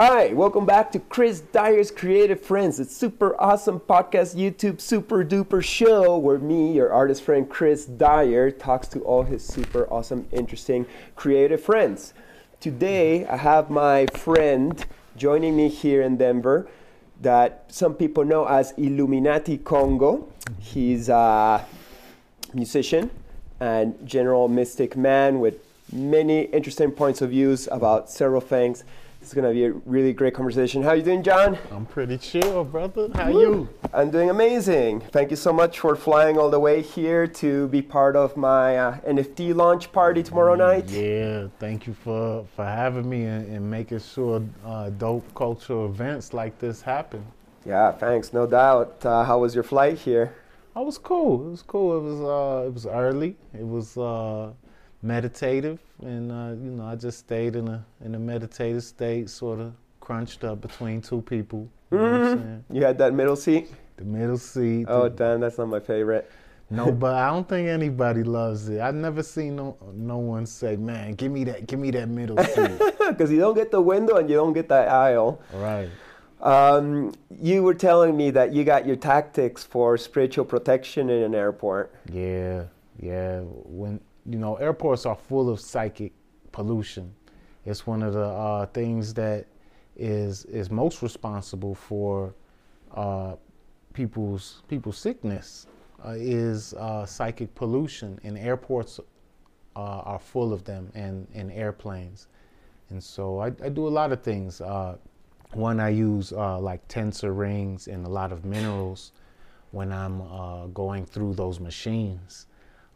Hi, welcome back to Chris Dyer's Creative Friends. It's super awesome podcast, YouTube super duper show where me, your artist friend Chris Dyer, talks to all his super awesome, interesting, creative friends. Today, I have my friend joining me here in Denver that some people know as Illuminati Congo. He's a musician and general mystic man with many interesting points of views about several things. It's gonna be a really great conversation. How you doing, John? I'm pretty chill, brother. How you? I'm doing amazing. Thank you so much for flying all the way here to be part of my uh, NFT launch party tomorrow night. Yeah, thank you for for having me and, and making sure uh, dope cultural events like this happen. Yeah, thanks, no doubt. Uh, how was your flight here? I was cool. It was cool. It was uh, it was early. It was uh, meditative, and uh, you know, I just stayed in a in a meditative state, sort of crunched up between two people. You know what I'm saying? You had that middle seat? The middle seat. Oh, damn, that's not my favorite. No, but I don't think anybody loves it. I've never seen no no one say, "Man, give me that, give me that middle seat." Because you don't get the window and you don't get that aisle. right. Um, you were telling me that you got your tactics for spiritual protection in an airport. Yeah, yeah. When you know, airports are full of psychic pollution. It's one of the uh, things that is is most responsible for uh, people's people's sickness uh, is uh, psychic pollution, and airports uh, are full of them, and and airplanes. And so I, I do a lot of things. Uh, one, I use like tensor rings and a lot of minerals when I'm going through those machines,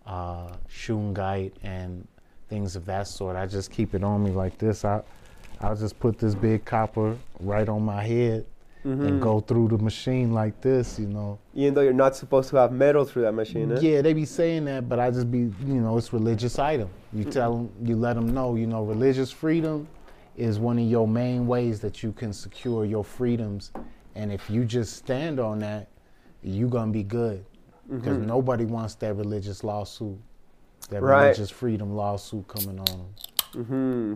uh, shungite and things of that sort. I just keep it on me like this. I, I'll just put this big copper right on my head and go through the machine like this, you know. Even though you're not supposed to have metal through that machine, eh? Yeah, they be saying that, but I just be, you know, it's religious item. You tell them, you let them know, you know, religious freedom is one of your main ways that you can secure your freedoms. And if you just stand on that, you're gonna be good. Because nobody wants that religious lawsuit, that Right. religious freedom lawsuit coming on them. Mm-hmm.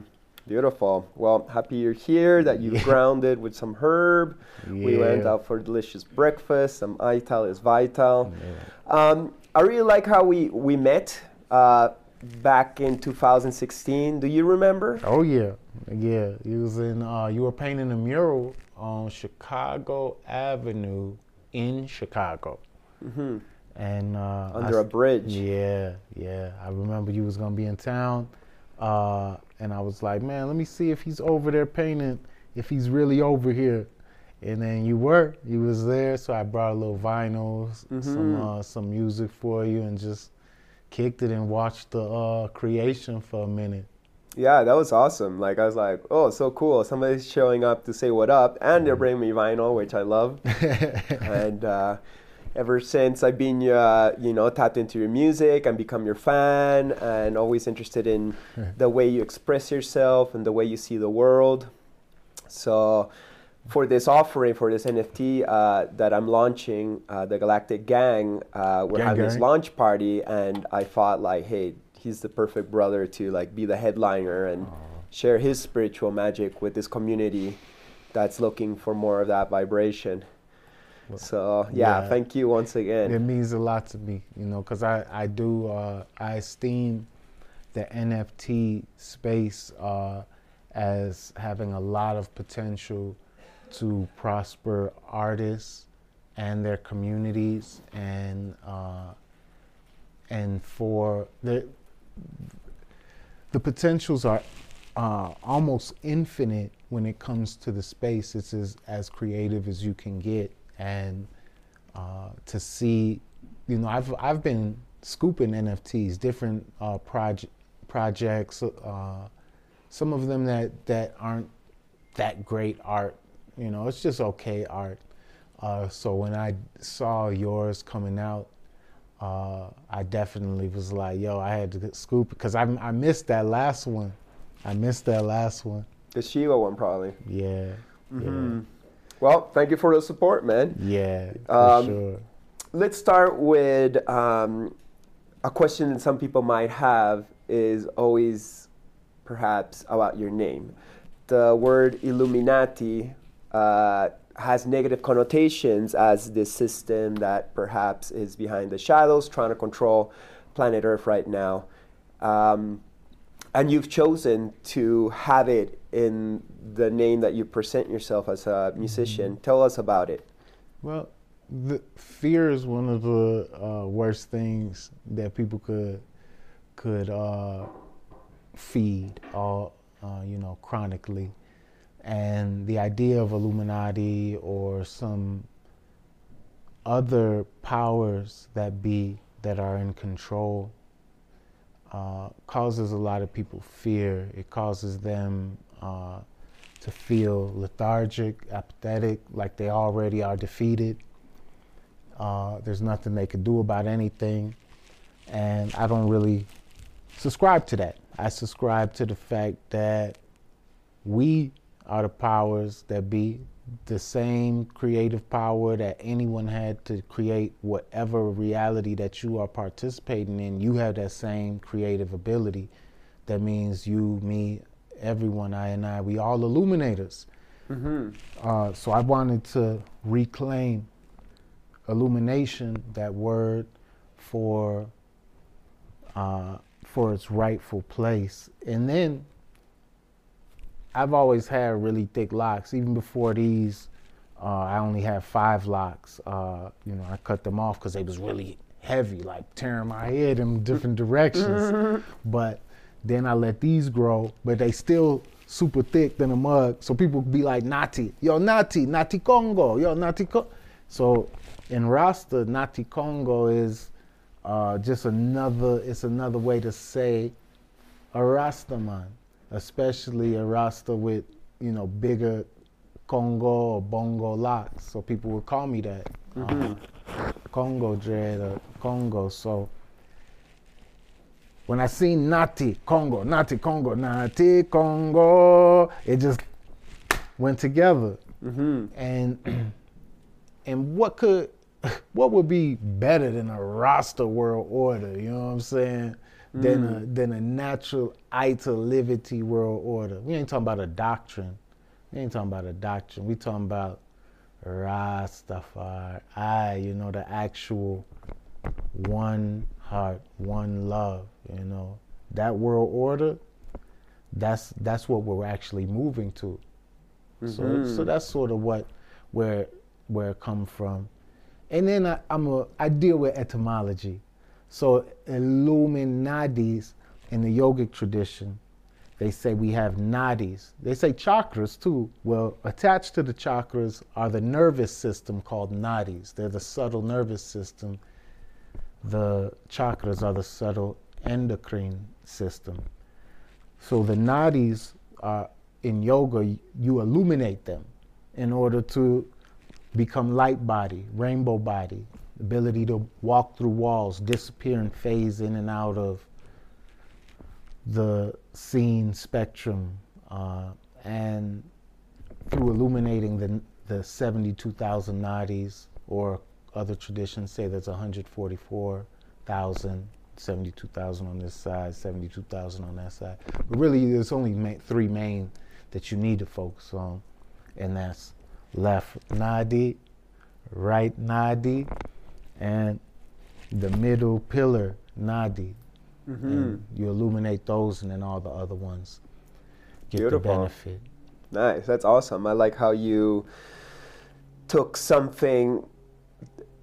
Beautiful. Well, happy you're here, that you grounded with some herb. We went out for delicious breakfast, some Ital is vital. Um, I really like how we, we met uh, back in 2016. Do you remember? Oh yeah, yeah. You was in. Uh, you were painting a mural on Chicago Avenue in Chicago, and uh. Under a s- bridge. Yeah, yeah. I remember you was gonna be in town, uh, and I was like, man, let me see if he's over there painting, if he's really over here. And then you were, you was there, so I brought a little vinyls, Mm-hmm. some uh, some music for you, and just kicked it and watched the uh, creation for a minute. Yeah, that was awesome. Like, I was like, oh, so cool. Somebody's showing up to say what up, and they're bringing me vinyl, which I love. and uh, ever since I've been, uh, you know, tapped into your music and become your fan, and always interested in the way you express yourself and the way you see the world. So, for this offering, for this NFT uh, that I'm launching, uh, the Galactic Gang, uh, we're Gang, having this launch party, and I thought like, hey, he's the perfect brother to like be the headliner and share his spiritual magic with this community that's looking for more of that vibration. So yeah, yeah. thank you once again. It means a lot to me, you know, because I, I do, uh, I esteem the NFT space uh, as having a lot of potential to prosper artists and their communities and uh, and for the the potentials are uh, almost infinite when it comes to the space. It's as, as creative as you can get, and uh, to see, you know, I've I've been scooping NFTs, different uh, project projects, uh, some of them that that aren't that great art. You know, it's just okay art. Uh, so when I saw yours coming out, uh, I definitely was like, "Yo, I had to scoop because I I missed that last one. I missed that last one. The Shiva one, probably. Yeah, Mhm. Well, thank you for the support, man. yeah, Um, sure. Let's start with um, a question that some people might have is always perhaps about your name. The word Illuminati uh, has negative connotations as this system that perhaps is behind the shadows trying to control planet Earth right now. Um, and you've chosen to have it in the name that you present yourself as a musician. Tell us about it. Well, the fear is one of the uh, worst things that people could could uh, feed, all uh, you know, chronically. And the idea of Illuminati or some other powers that be that are in control uh, causes a lot of people fear. It causes them uh, to feel lethargic, apathetic, like they already are defeated. Uh, there's nothing they can do about anything. And I don't really subscribe to that. I subscribe to the fact that we are the powers that be, the same creative power that anyone had to create whatever reality that you are participating in. You have that same creative ability. That means you, me, everyone, I and I, we all illuminators. Mm-hmm. Uh, so I wanted to reclaim illumination, that word, for uh, for its rightful place. And then I've always had really thick locks. Even before these, uh, I only had five locks. Uh, you know, I cut them off because they was really heavy, like tearing my head in different directions. but then I let these grow, but they still super thick than a mug. So people be like, Nati, yo, Nati, Nati Congo, yo, Nati Congo. So in Rasta, Nati Congo is uh, just another, it's another way to say a Rasta man, especially a Rasta with, you know, bigger Congo or Bongo locks. So people would call me that. Uh, Congo dread or Congo. So when I seen Nati Congo, Nati Congo, Nati Congo, it just went together. Mm-hmm. And and what could what would be better than a Rasta world order, you know what I'm saying? Than a mm. than a natural Ita Livity world order. We ain't talking about a doctrine. We ain't talking about a doctrine. We talking about Rastafari. I, you know, the actual one heart, one love, you know. That world order, that's that's what we're actually moving to. So mm-hmm. so that's sort of what where where it come from. And then I, I'm a I deal with etymology. So Illuminadis in the yogic tradition, they say we have nadis. They say chakras too. Well, attached to the chakras are the nervous system called nadis. They're the subtle nervous system. The chakras are the subtle endocrine system. So the nadis are in yoga, you illuminate them in order to become light body, rainbow body, ability to walk through walls, disappear and phase in and out of the seen spectrum, uh, and through illuminating the, the 72,000 nadis, or other traditions say there's 144,000, 72,000 on this side, 72,000 on that side. But really, there's only ma- three main that you need to focus on, and that's left nadi, right nadi, and the middle pillar nadi. Mm-hmm. And you illuminate those, and then all the other ones get the benefit. Nice. That's awesome. I like how you took something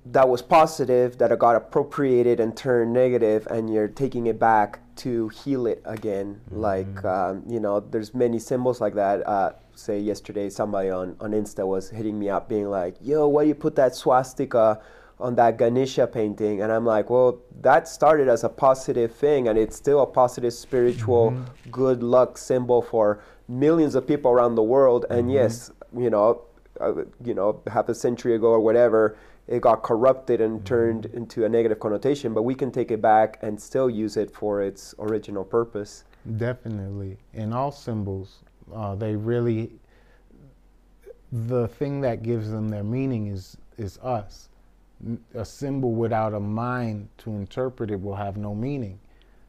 that was positive that got appropriated and turned negative and you're taking it back to heal it again like um, you know there's many symbols like that uh, say yesterday somebody on, on insta was hitting me up being like yo why you put that swastika on that ganesha painting and i'm like well that started as a positive thing and it's still a positive spiritual good luck symbol for millions of people around the world and yes you know uh, you know, half a century ago or whatever, it got corrupted and Mm-hmm. turned into a negative connotation. But we can take it back and still use it for its original purpose. Definitely. And all symbols, uh, they really, the thing that gives them their meaning is, is us. A symbol without a mind to interpret it will have no meaning.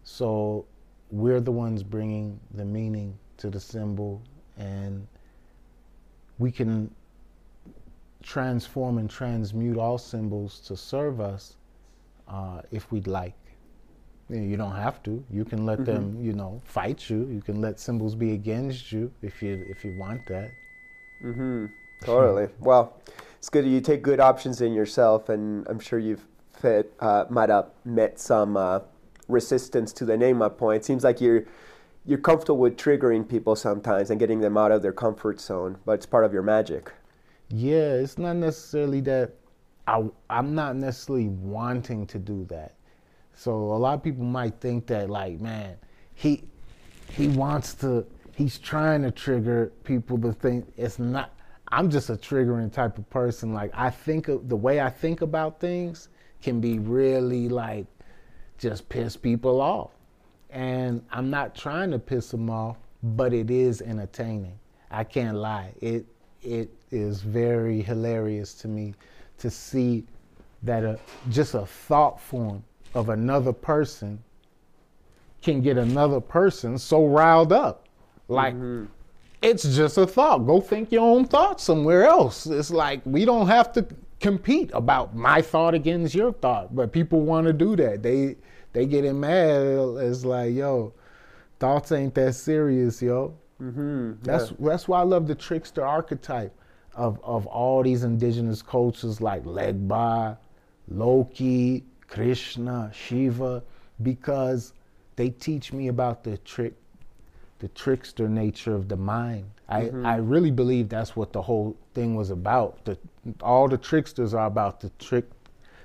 So we're the ones bringing the meaning to the symbol, and we can transform and transmute all symbols to serve us uh, if we'd like. You don't have to. You can let them, you know, fight you. You can let symbols be against you if you if you want that. Mm-hmm. Totally. well, it's good you take good options in yourself, and I'm sure you've fit, uh, might have met some uh, resistance to the name. My point. It seems like you're you're comfortable with triggering people sometimes and getting them out of their comfort zone, but it's part of your magic. Yeah, it's not necessarily that I I'm not necessarily wanting to do that. So a lot of people might think that like, man, he he wants to he's trying to trigger people to think it's not I'm just a triggering type of person. Like I think of the way I think about things can be really like just piss people off. And I'm not trying to piss them off, but it is entertaining. I can't lie. It it is very hilarious to me to see that a just a thought form of another person can get another person so riled up. Like mm-hmm. It's just a thought. Go think your own thoughts somewhere else. It's like we don't have to compete about my thought against your thought, but people want to do that. They they getting mad. It's like, yo, thoughts ain't that serious, yo. Mm-hmm. That's that's why I love the trickster archetype of of all these indigenous cultures like Legba, Loki, Krishna, Shiva, because they teach me about the trick, the trickster nature of the mind. I, mm-hmm. I really believe that's what the whole thing was about. The, all the tricksters are about the trick,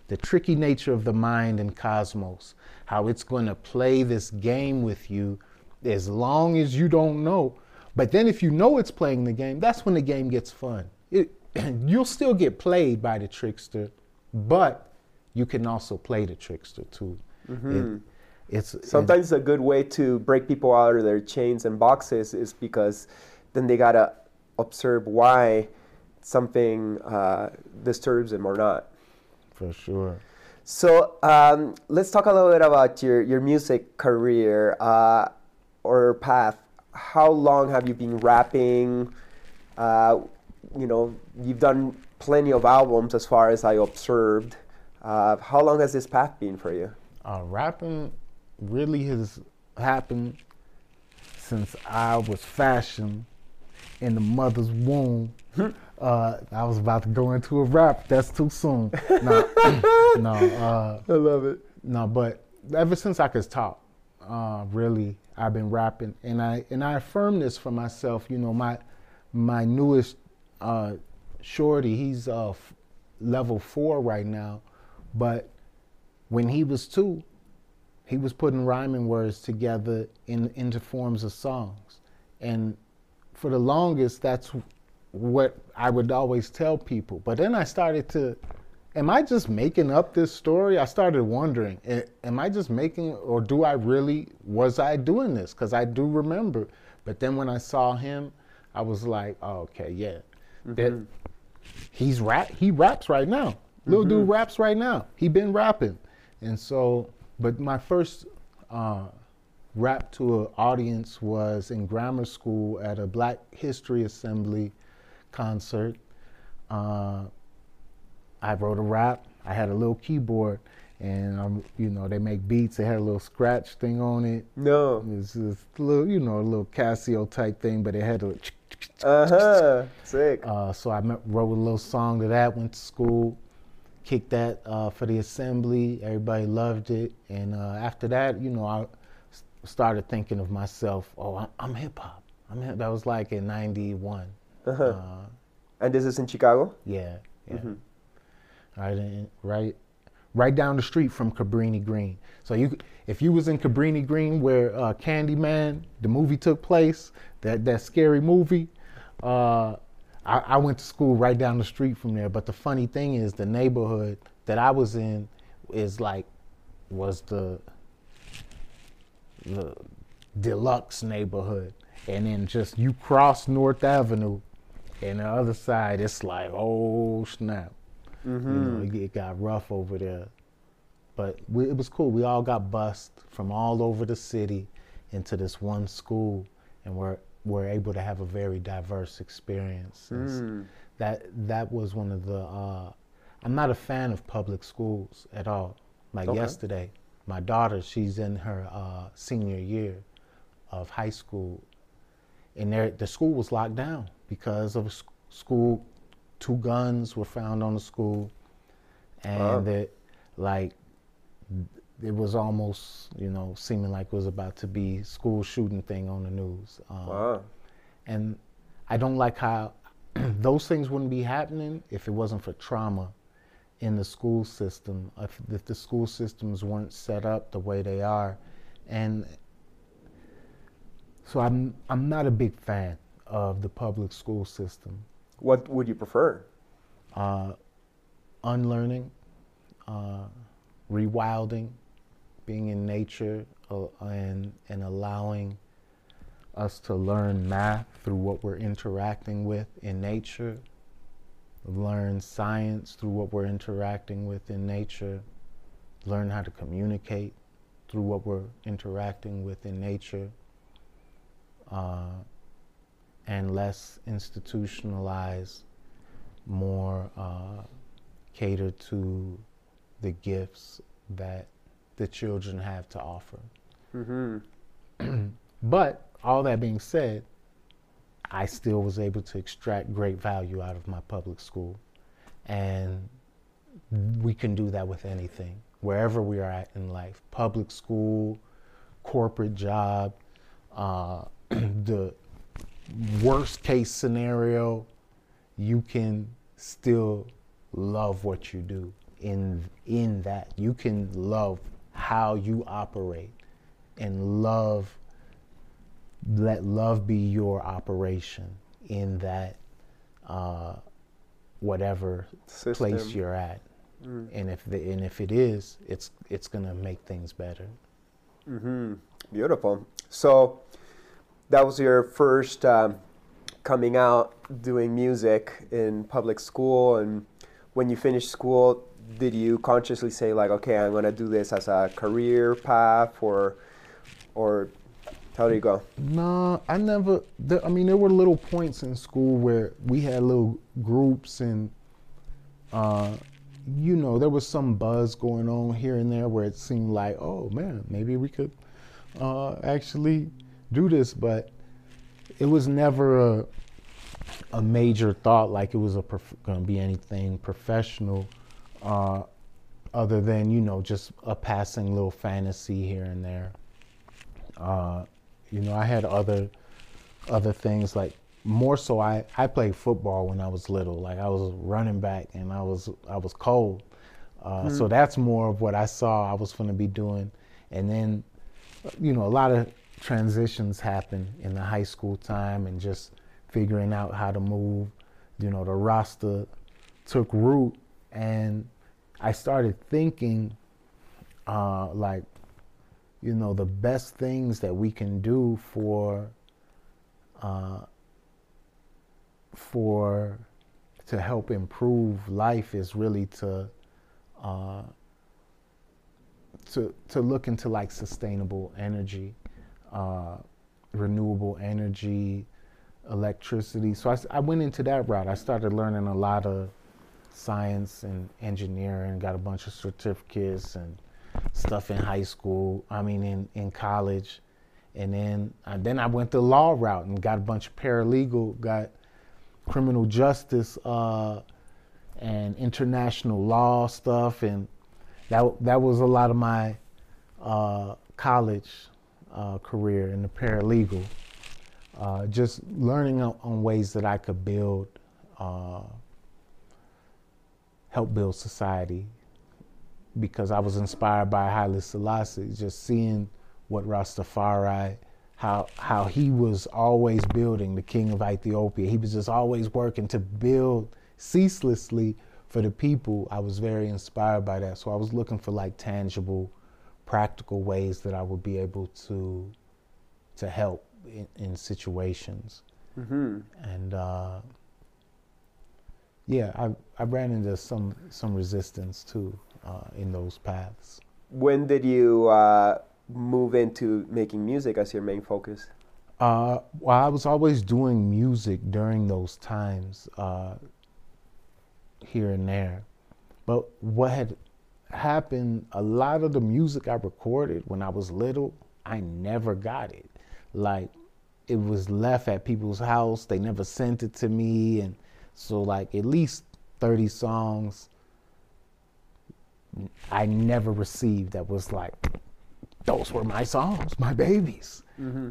the tricky nature of the mind and cosmos. How it's going to play this game with you as long as you don't know. But then if you know it's playing the game, that's when the game gets fun. It, you'll still get played by the trickster, but you can also play the trickster too. Mm-hmm. It- it's Sometimes a good way to break people out of their chains and boxes is because then they gotta observe why something uh, disturbs them or not. for sure. So um, let's talk a little bit about your, your music career uh, or path. How long have you been rapping? Uh, you know, you've done plenty of albums as far as I observed. Uh, how long has this path been for you? Uh, rapping really has happened since I was fashioned in the mother's womb. uh, I was about to go into a rap. That's too soon. No, no, uh, I love it. no. But ever since I could talk, uh, really, I've been rapping, and I and I affirm this for myself. You know, my my newest uh, shorty, he's uh, f- level four right now, but when he was two, he was putting rhyming words together in into forms of songs, and for the longest, that's what I would always tell people. But then I started to, am I just making up this story? I started wondering, am I just making, or do I really, was I doing this? Because I do remember. But then when I saw him, I was like, oh, okay, yeah, mm-hmm. that he's rap, he raps right now. Little mm-hmm. dude raps right now. He been rapping, and so, but my first uh, rap to an audience was in grammar school at a Black History Assembly concert. Uh, I wrote a rap. I had a little keyboard, and um, you know they make beats. They had a little scratch thing on it. No. It's just a little, you know, a little Casio type thing, but it had a. Uh huh. Sick. Uh, so I wrote a little song to that. Went to school, kicked that uh, for the assembly. Everybody loved it, and uh, after that, you know, I started thinking of myself. Oh, I'm, I'm hip hop. I'm hip. That was like in '91. Uh-huh. Uh, And this is in Chicago? yeah, yeah. Right, in, right, right down the street from Cabrini Green. So you, if you was in Cabrini Green where uh, Candyman, the movie took place, that that scary movie, uh, I, I went to school right down the street from there. But the funny thing is, the neighborhood that I was in is like was the the deluxe neighborhood, and then just you cross North Avenue, and the other side it's like oh snap, you know, mm-hmm. it, it got rough over there. But we, it was cool. We all got bused from all over the city into this one school, and we're we're able to have a very diverse experience. Mm. That that was one of the. Uh, I'm not a fan of public schools at all. Like Okay. yesterday, my daughter, she's in her uh, senior year of high school, and there the school was locked down because of a sc- school. Two guns were found on the school, and that like it was almost you know seeming like it was about to be school shooting thing on the news. Um, Wow. and I don't like how those things wouldn't be happening if it wasn't for trauma in the school system. If, if the school systems weren't set up the way they are, and so I'm I'm not a big fan of the public school system. What would you prefer? Uh, unlearning, uh, rewilding, being in nature, uh, and and allowing us to learn math through what we're interacting with in nature, learn science through what we're interacting with in nature, learn how to communicate through what we're interacting with in nature, uh, and less institutionalized, more uh, cater to the gifts that the children have to offer. Mm-hmm. But all that being said, I still was able to extract great value out of my public school. And we can do that with anything, wherever we are at in life public school, corporate job, uh, the worst case scenario, you can still love what you do in in that you can love how you operate and love let love be your operation in that uh, whatever place you're at Mm. and if the, and if it is it's it's gonna make things better Mm-hmm. Beautiful. So that was your first um, coming out doing music in public school, and when you finished school, did you consciously say like, okay, I'm gonna do this as a career path, or, or how do you go? No, I never. I mean, there were little points in school where we had little groups, and uh, you know, there was some buzz going on here and there where it seemed like, oh man, maybe we could uh, actually do this, but it was never a a major thought like it was going to be anything professional, uh, other than you know just a passing little fantasy here and there. Uh, you know, I had other other things like more so I, I played football when I was little. Like I was running back and I was I was cold. Uh, So that's more of what I saw I was going to be doing. And then, you know, a lot of transitions happen in the high school time and just figuring out how to move. You know, the Rasta took root and I started thinking uh, like you know, the best things that we can do for, uh, for, to help improve life is really to, uh, to, to look into like sustainable energy, uh, renewable energy, electricity. So I, I went into that route. I started learning a lot of science and engineering, got a bunch of certificates and stuff in high school. I mean, in, in college, and then uh, then I went the law route and got a bunch of paralegal, got criminal justice uh, and international law stuff, and that that was a lot of my uh, college uh, career in the paralegal. Uh, just learning on, on ways that I could build, uh, help build society because I was inspired by Haile Selassie, just seeing what Rastafari, how how he was always building the king of Ethiopia. He was just always working to build ceaselessly for the people. I was very inspired by that. So I was looking for like tangible, practical ways that I would be able to to help in, in situations. hmm And uh, yeah, I I ran into some some resistance too uh, in those paths. When did you uh, move into making music as your main focus? Uh, well, I was always doing music during those times, uh, here and there. But what had happened, a lot of the music I recorded when I was little, I never got it. Like, it was left at people's house. They never sent it to me. And so, like, at least 30 songs I never received that was like, those were my songs, my babies hmm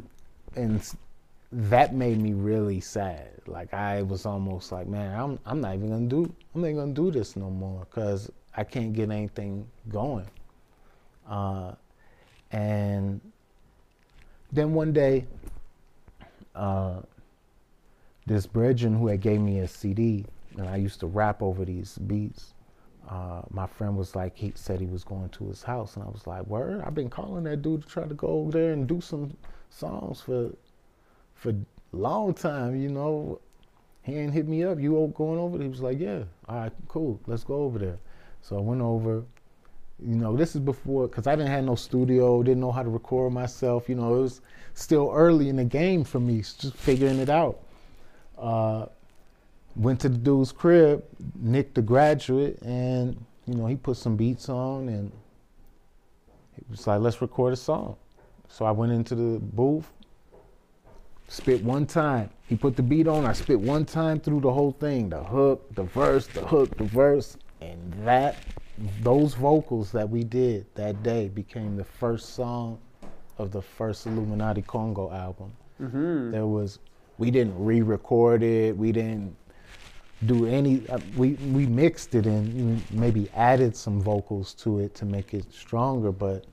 and that made me really sad. Like I was almost like, man, I'm I'm not even gonna do I'm not gonna do this no more because I can't get anything going. Uh, and then one day, uh, this brethren who had gave me a CD, and I used to rap over these beats. Uh, my friend was like, he said he was going to his house, and I was like, "Word! I've been calling that dude to try to go over there and do some songs for for long time, you know. He ain't hit me up. You going over there? He was like, Yeah, all right, cool. Let's go over there. So I went over. You know, this is before because I didn't have no studio, didn't know how to record myself. You know, it was still early in the game for me, just figuring it out. Uh, went to the dude's crib, Nick the graduate, and you know he put some beats on, and he was like, "Let's record a song." So I went into the booth, spit one time. He put the beat on. I spit one time through the whole thing, the hook, the verse, the hook, the verse, and that those vocals that we did that day became the first song of the first Illuminati Congo album. hmm There was we didn't re-record it. We didn't do any. Uh, we we mixed it and maybe added some vocals to it to make it stronger, but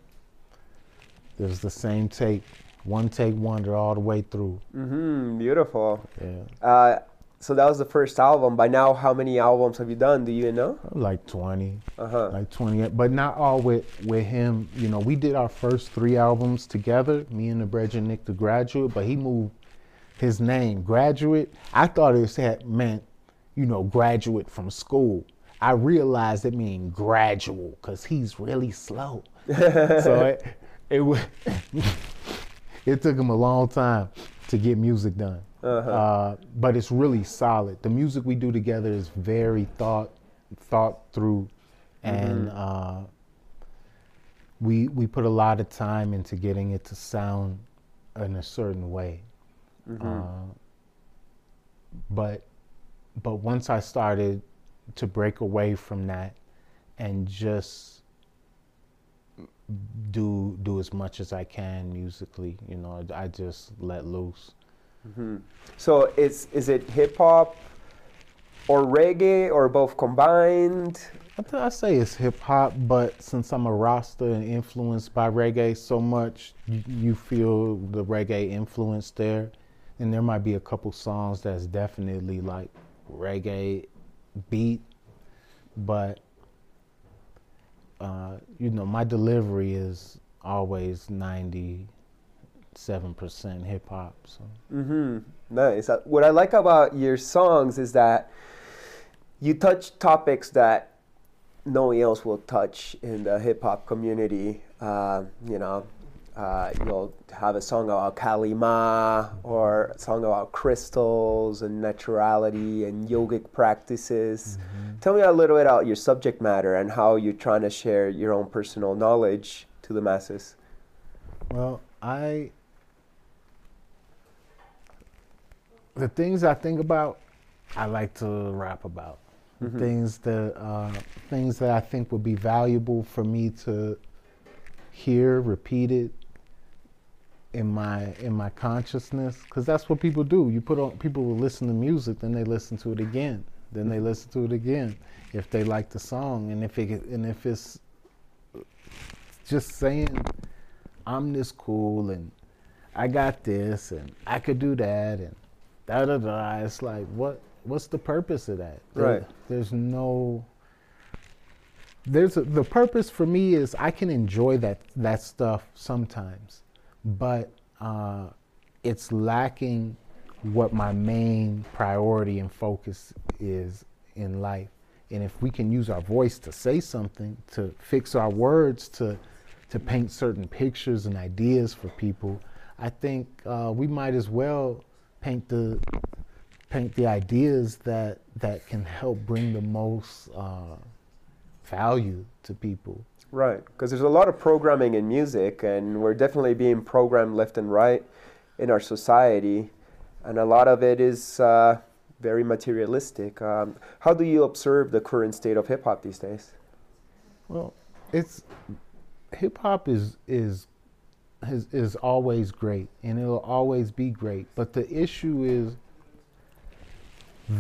it was the same take, one take wonder all the way through. hmm Beautiful. Yeah, Uh, so that was the first album. By now, how many albums have you done? Do you even know? like twenty, Uh huh. like twenty, but not all with with him. You know, we did our first three albums together, me and the Brethren Nick the Graduate, but he moved his name graduate. I thought it had meant, you know, graduate from school. I realized it mean gradual because he's really slow. so it it it took him a long time to get music done. Uh-huh. Uh, but it's really solid. The music we do together is very thought thought through, and uh, we we put a lot of time into getting it to sound in a certain way. Uh, but but once I started to break away from that and just do do as much as I can musically, you know, I just let loose. So is is it hip hop or reggae or both combined? I, th- I say it's hip hop, but since I'm a Rasta and influenced by reggae so much, you, you feel the reggae influence there. And there might be a couple songs that's definitely like reggae beat, but uh, you know, my delivery is always 97% hip hop. So Mm-hmm. Nice. Uh, What I like about your songs is that you touch topics that no one else will touch in the hip hop community. Uh, you know, uh, you'll have a song about Kalima or a song about crystals and naturality and yogic practices. Tell me a little bit about your subject matter and how you're trying to share your own personal knowledge to the masses. Well, I the things I think about, I like to rap about. The Things that uh, things that I think would be valuable for me to hear repeated in my in my consciousness, because that's what people do. You put on people will listen to music, then they listen to it again, then they listen to it again if they like the song, and if it and if it's just saying I'm this cool and I got this and I could do that and da da da. It's like what what's the purpose of that? There- Right. there's no there's a, the purpose for me is I can enjoy that that stuff sometimes, but uh, it's lacking what my main priority and focus is in life. And if we can use our voice to say something, to fix our words, to to paint certain pictures and ideas for people, I think uh, we might as well paint the paint the ideas that that can help bring the most uh, value to people. Right, because there's a lot of programming in music, and we're definitely being programmed left and right in our society, and a lot of it is uh, very materialistic. Um, how do you observe the current state of hip hop these days? Well, it's hip hop is is is is always great, and it'll always be great. But the issue is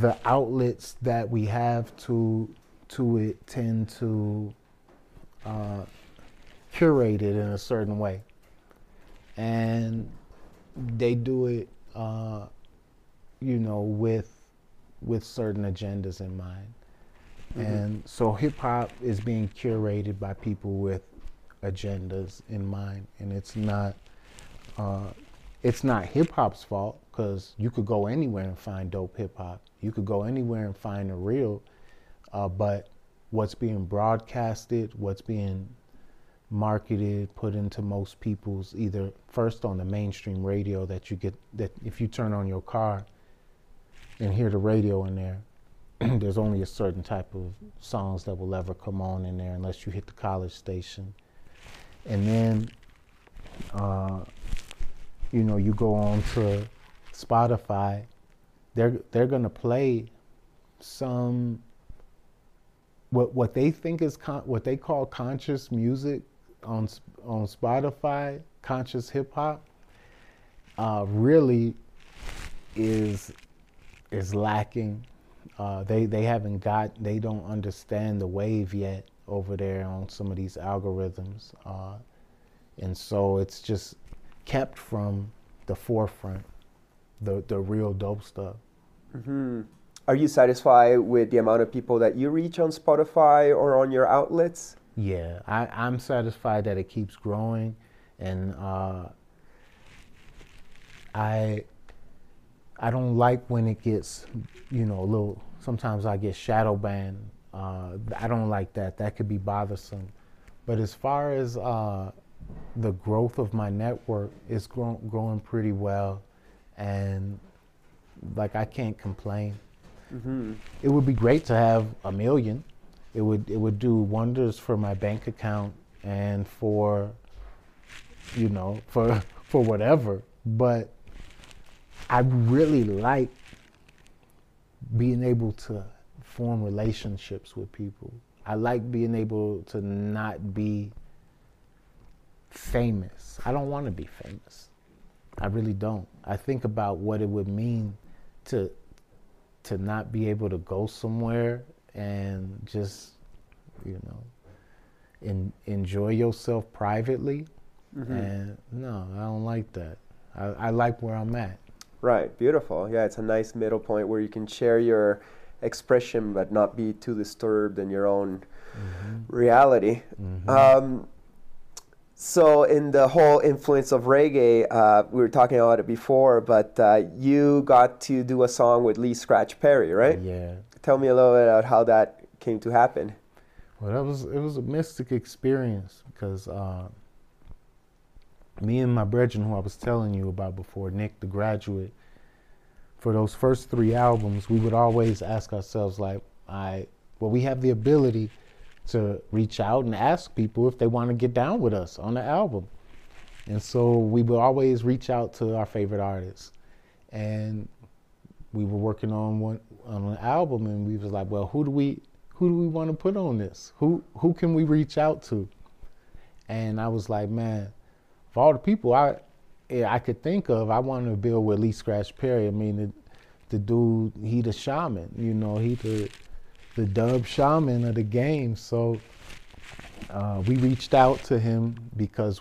the outlets that we have to to it tend to uh, curate it in a certain way, and they do it, uh, you know, with with certain agendas in mind. And so hip hop is being curated by people with agendas in mind, and it's not uh, it's not hip hop's fault because you could go anywhere and find dope hip hop. You could go anywhere and find the real, uh, but what's being broadcasted, what's being marketed, put into most people's either first on the mainstream radio that you get that if you turn on your car and hear the radio in there, there's only a certain type of songs that will ever come on in there unless you hit the college station. And then, uh, you know, you go on to Spotify, they're they're gonna play some what what they think is con- what they call conscious music on on Spotify, conscious hip hop, uh, really is is lacking. Uh, they they haven't got they don't understand the wave yet over there on some of these algorithms, uh, and so it's just kept from the forefront, the the real dope stuff. hmm Are you satisfied with the amount of people that you reach on Spotify or on your outlets? Yeah, I, I'm satisfied that it keeps growing, and uh, I I don't like when it gets, you know, a little. Sometimes I get shadow banned. Uh, I don't like that. That could be bothersome. But as far as uh, the growth of my network, it's grow, growing pretty well, and like I can't complain. Hmm It would be great to have a million. It would it would do wonders for my bank account and for you know for for whatever. But I really like being able to form relationships with people. I like being able to not be famous. I don't want to be famous. I really don't. I think about what it would mean to to not be able to go somewhere and just you know en- enjoy yourself privately? Mm-hmm. And no i don't like that. I, I like where i'm at. Right, beautiful. Yeah, it's a nice middle point where you can share your expression but not be too disturbed in your own mm-hmm. reality. Mm-hmm. Um, so, in the whole influence of reggae, uh, we were talking about it before, but uh, you got to do a song with Lee Scratch Perry, right? yeah Tell me a little bit about how that came to happen. well that was it was a mystic experience because uh, me and my brethren who i was telling you about before nick the graduate for those first three albums we would always ask ourselves like i well we have the ability to reach out and ask people if they want to get down with us on the album. And so we would always reach out to our favorite artists. And we were working on one on an album and we was like well who do we who do we want to put on this? Who who can we reach out to? And i was like man of all the people i i could think of i wanted to build with lee scratch perry. I mean the, the dude he the shaman you know he the the dub shaman of the game so uh, we reached out to him because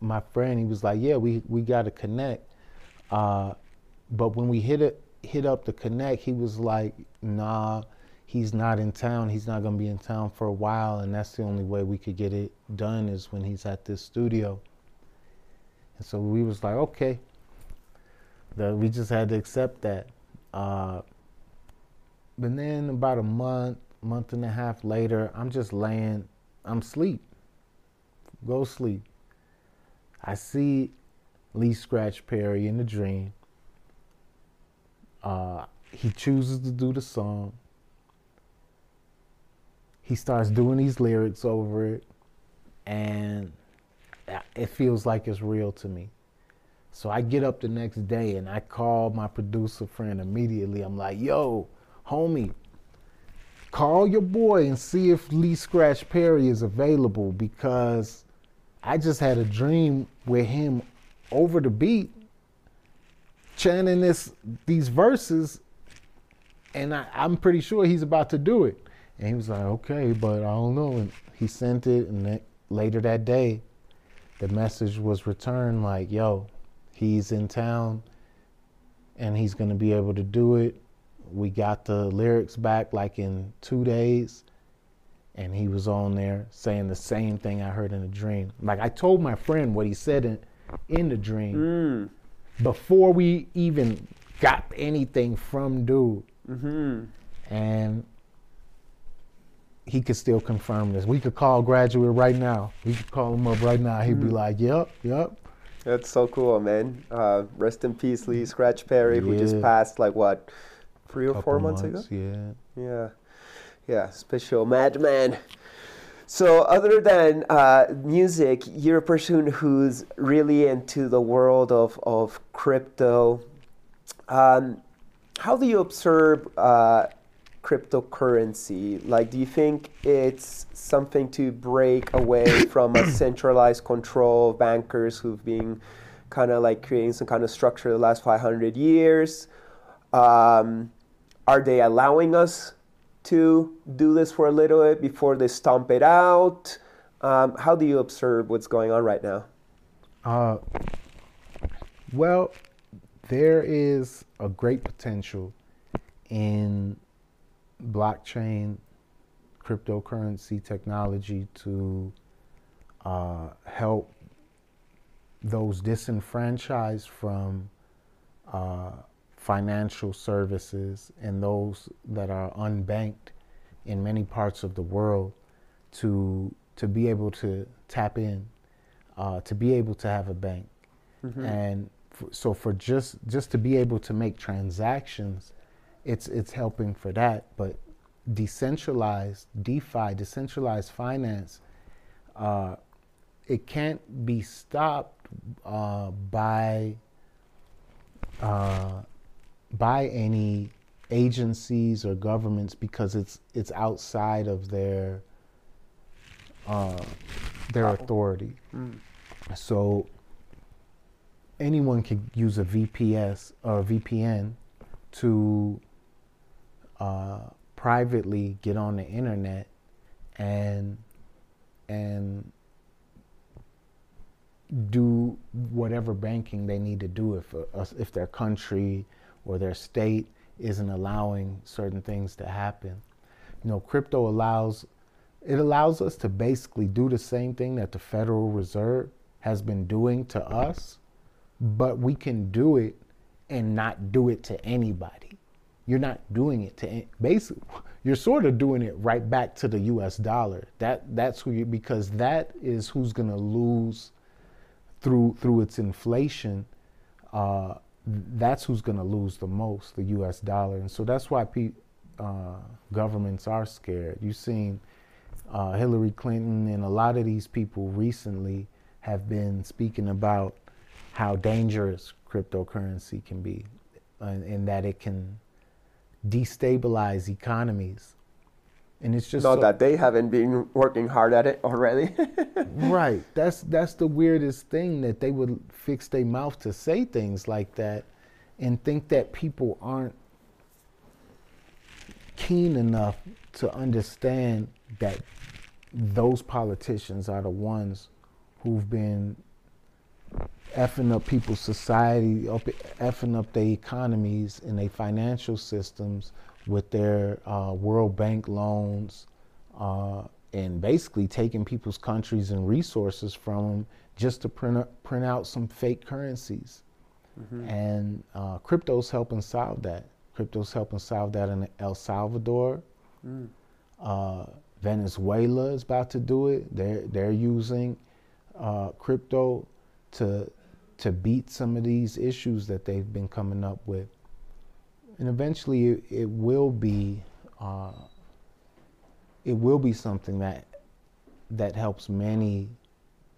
my friend, he was like, "Yeah, we we got to connect." Uh, but when we hit it, hit up the connect, he was like, "Nah, he's not in town. He's not gonna be in town for a while, and that's the only way we could get it done is when he's at this studio." And so we was like, "Okay." The, we just had to accept that. Uh, but then about a month, month and a half later, I'm just laying, I'm sleep. Go sleep. I see Lee Scratch Perry in the dream. Uh, he chooses to do the song. He starts doing these lyrics over it, and it feels like it's real to me. So I get up the next day and I call my producer friend immediately. I'm like, yo, homie, call your boy and see if Lee Scratch Perry is available because I just had a dream with him over the beat chanting this these verses and I, I'm pretty sure he's about to do it. And he was like, okay, but I don't know. And he sent it and then later that day the message was returned like, yo, he's in town and he's gonna be able to do it. We got the lyrics back like in two days and he was on there saying the same thing I heard in a dream. Like I told my friend what he said in, in the dream Mm. before we even got anything from dude. Mm-hmm. And he could still confirm this. We could call graduate right now. We could call him up right now. He'd be like, "Yep, yep." That's so cool, man. Uh, rest in peace, Lee Scratch Perry, who just passed like what, three or four Couple months, ago. Yeah. Yeah, yeah, special madman. So, other than uh, music, you're a person who's really into the world of, of crypto. Um, how do you observe uh, cryptocurrency? Like, do you think it's something to break away from a centralized control of bankers who've been kind of like creating some kind of structure the last 500 years? Um, are they allowing us to do this for a little bit before they stomp it out? Um, how do you observe what's going on right now? Uh, well, there is a great potential in blockchain cryptocurrency technology to uh, help those disenfranchised from uh, financial services and those that are unbanked in many parts of the world to to be able to tap in, uh, to be able to have a bank, and f- so for just just to be able to make transactions, it's it's helping for that. But decentralized DeFi, decentralized finance, uh, it can't be stopped uh, by uh, by any agencies or governments because it's it's outside of their uh, their authority. So anyone could use a VPS or a VPN to uh, privately get on the internet and and do whatever banking they need to do if uh, if their country or their state isn't allowing certain things to happen. You know, crypto allows it allows us to basically do the same thing that the Federal Reserve has been doing to us, but we can do it and not do it to anybody. You're not doing it to an- basically you're sort of doing it right back to the US dollar. That that's who you because that is who's going to lose through through its inflation, uh, that's who's going to lose the most, the U.S. dollar, and so that's why pe- uh, governments are scared. You've seen uh, Hillary Clinton and a lot of these people recently have been speaking about how dangerous cryptocurrency can be, and, and that it can destabilize economies. And it's just Not so- that they haven't been working hard at it already. Right. That's that's the weirdest thing that they would fix their mouth to say things like that and think that people aren't keen enough to understand that those politicians are the ones who've been effing up people's society, up, effing up their economies and their financial systems with their uh, World Bank loans, uh, and basically taking people's countries and resources from them just to print, print out some fake currencies. Mm-hmm. And uh, crypto's helping solve that. Crypto's helping solve that in El Salvador. Mm. Uh, Venezuela is about to do it. They're they're using uh, crypto to to beat some of these issues that they've been coming up with. And eventually, it, it will be uh, it will be something that that helps many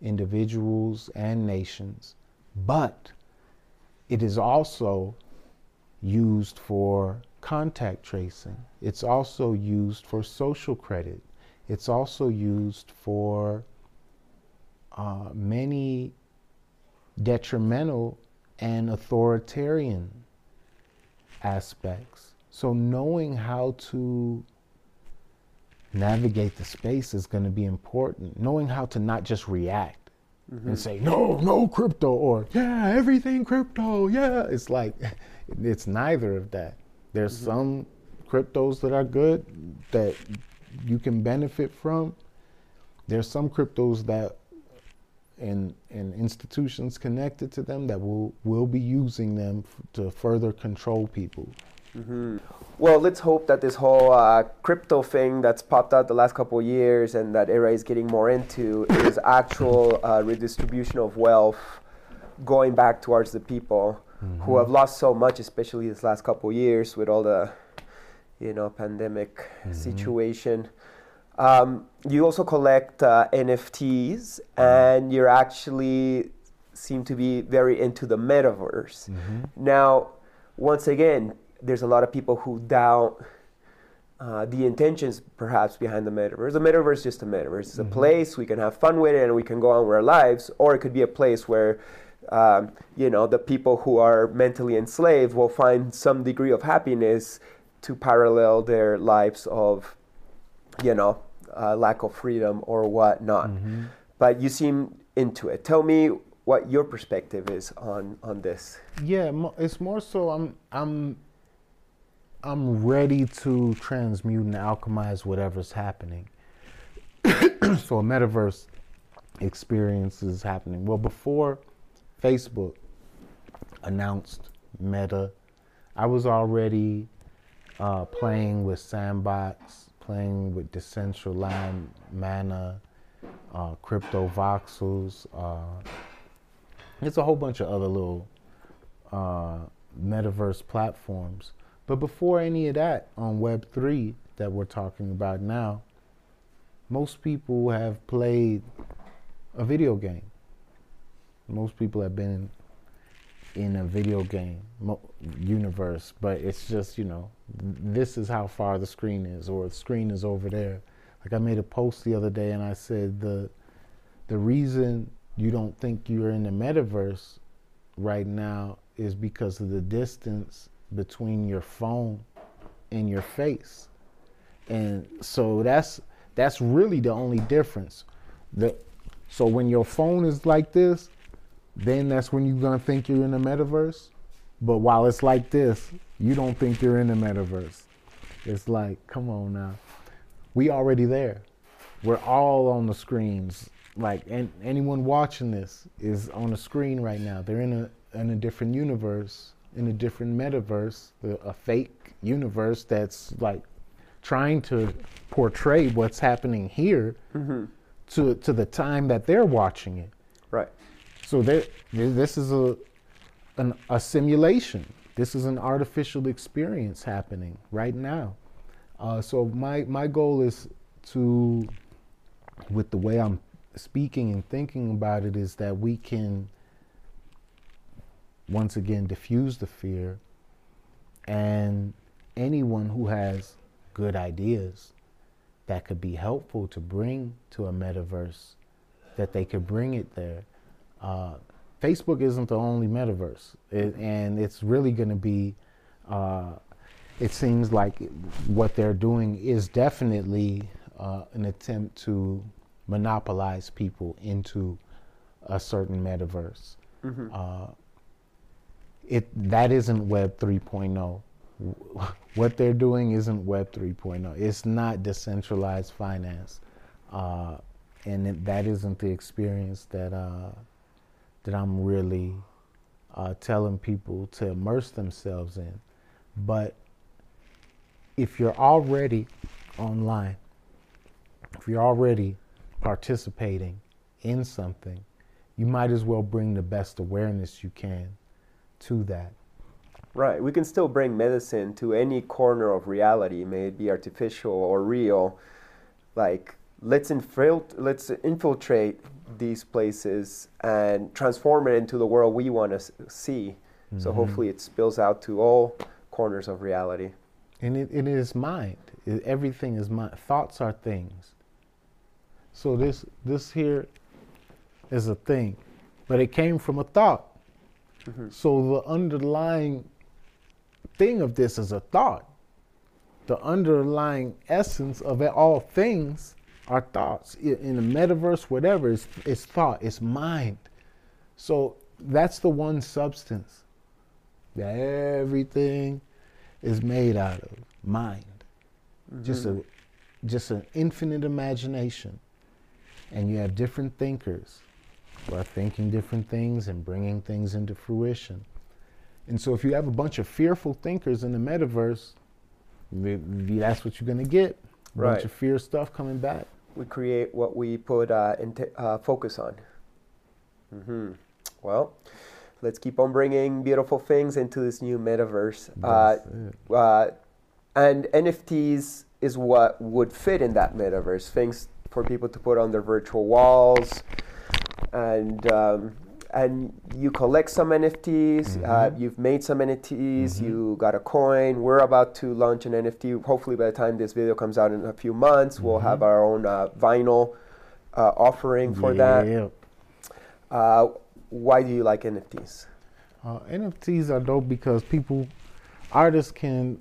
individuals and nations, but it is also used for contact tracing. It's also used for social credit. It's also used for uh, many detrimental and authoritarian aspects. So, knowing how to navigate the space is going to be important. Knowing how to not just react mm-hmm. and say, no, no crypto, or yeah, everything crypto, yeah. It's like, it's neither of that. There's mm-hmm. some cryptos that are good that you can benefit from. There's some cryptos that and and institutions connected to them that will will be using them f- to further control people. Mm-hmm. Well, let's hope that this whole uh, crypto thing that's popped out the last couple of years and that era is getting more into is actual uh, redistribution of wealth going back towards the people mm-hmm. who have lost so much, especially this last couple of years with all the you know pandemic mm-hmm. situation. Um, you also collect uh, NFTs, and you're actually seem to be very into the metaverse. Mm-hmm. Now, once again, there's a lot of people who doubt uh, the intentions perhaps behind the metaverse. The metaverse is just a metaverse. It's mm-hmm. a place we can have fun with it and we can go on with our lives, or it could be a place where um, you know the people who are mentally enslaved will find some degree of happiness to parallel their lives of you know uh, lack of freedom or whatnot. Mm-hmm. But you seem into it. Tell me what your perspective is on on this. Yeah, it's more so I'm I'm I'm ready to transmute and alchemize whatever's happening. so a metaverse experience is happening. Well, before Facebook announced Meta, I was already uh, playing with Sandbox playing with Decentraland, Mana, uh, Crypto Voxels. Uh, it's a whole bunch of other little uh, metaverse platforms. But before any of that, on Web3 that we're talking about now, most people have played a video game. Most people have been in a video game mo- universe, but it's just, you know, this is how far the screen is, or the screen is over there. Like I made a post the other day and I said the the reason you don't think you're in the metaverse right now is because of the distance between your phone and your face. And so that's that's really the only difference. The so when your phone is like this, then that's when you're gonna think you're in the metaverse. But while it's like this, you don't think you're in the metaverse. It's like, come on now. We already there. We're all on the screens. Like and anyone watching this is on a screen right now. They're in a in a different universe, in a different metaverse, a fake universe that's like trying to portray what's happening here mm-hmm. to to the time that they're watching it. So this is a, an, a simulation. This is an artificial experience happening right now. Uh, so my my goal is to, with the way I'm speaking and thinking about it, is that we can once again diffuse the fear, and anyone who has good ideas that could be helpful to bring to a metaverse, that they could bring it there uh, Facebook isn't the only metaverse, it, and it's really going to be. Uh, it seems like what they're doing is definitely uh, an attempt to monopolize people into a certain metaverse. Uh, it that isn't Web 3.0. What they're doing isn't Web 3.0. It's not decentralized finance, uh, and it, that isn't the experience that uh, that I'm really uh, telling people to immerse themselves in. But if you're already online, if you're already participating in something, you might as well bring the best awareness you can to that. Right. We can still bring medicine to any corner of reality, may it be artificial or real. Like let's infilt- let's infiltrate these places and transform it into the world we want to see. So mm-hmm. hopefully it spills out to all corners of reality. And it, it is mind. It- everything is mind. Thoughts are things. So this this here is a thing, but it came from a thought. Mm-hmm. So the underlying thing of this is a thought. The underlying essence of it, all things are thoughts. In the metaverse, whatever, it's, it's thought, it's mind. So that's the one substance that everything is made out of mind. Mm-hmm. Just a just an infinite imagination. And you have different thinkers who are thinking different things and bringing things into fruition. And so if you have a bunch of fearful thinkers in the metaverse, th- th- that's what you're going to get. A Right. bunch of fear stuff coming back. We create what we put uh, uh, focus on. hmm Well, let's keep on bringing beautiful things into this new metaverse. Uh, uh, and NFTs is what would fit in that metaverse. Things for people to put on their virtual walls, and um, and you collect some NFTs. Uh, you've made some NFTs. You got a coin. We're about to launch an NFT. Hopefully, by the time this video comes out in a few months, we'll have our own uh, vinyl uh, offering for that. Yeah. Uh, why do you like NFTs? Uh, NFTs are dope because people, artists can,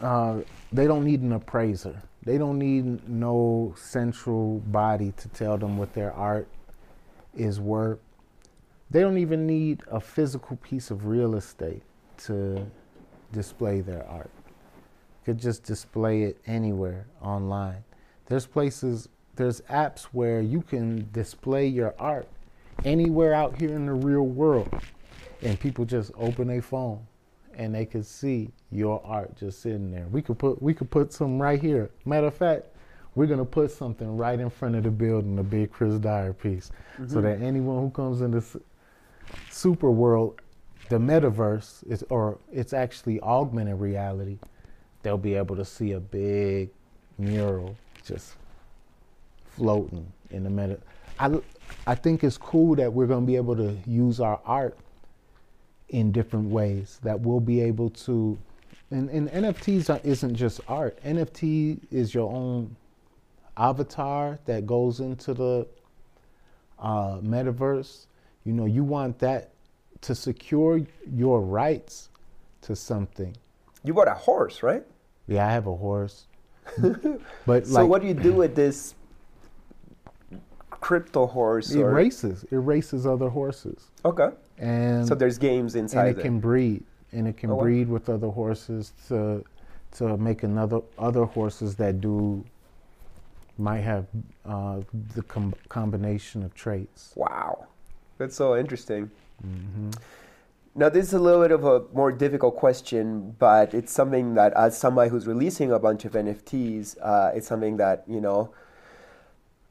uh, they don't need an appraiser. They don't need no central body to tell them what their art is worth. They don't even need a physical piece of real estate to display their art. Could just display it anywhere online. There's places, there's apps where you can display your art anywhere out here in the real world and people just open their phone and they could see your art just sitting there. We could put we could put some right here. Matter of fact, we're gonna put something right in front of the building, a big Chris Dyer piece, so mm-hmm. that anyone who comes in this super world, the metaverse is or it's actually augmented reality, they'll be able to see a big mural just floating in the meta. I I think it's cool that we're gonna be able to use our art in different ways that we'll be able to and, and nfts are, isn't just art nft is your own avatar that goes into the uh, metaverse you know you want that to secure your rights to something You bought a horse, right? yeah i have a horse but So like what do you do with this crypto horse? it or- races it races other horses Okay. and So there's games inside. and inside it can breed and it can Oh, wow. breed with other horses to to make another other horses that do might have uh, the com- combination of traits. Wow, that's so interesting. Mm-hmm. Now, this is a little bit of a more difficult question, but it's something that, as somebody who's releasing a bunch of NFTs, uh, it's something that you know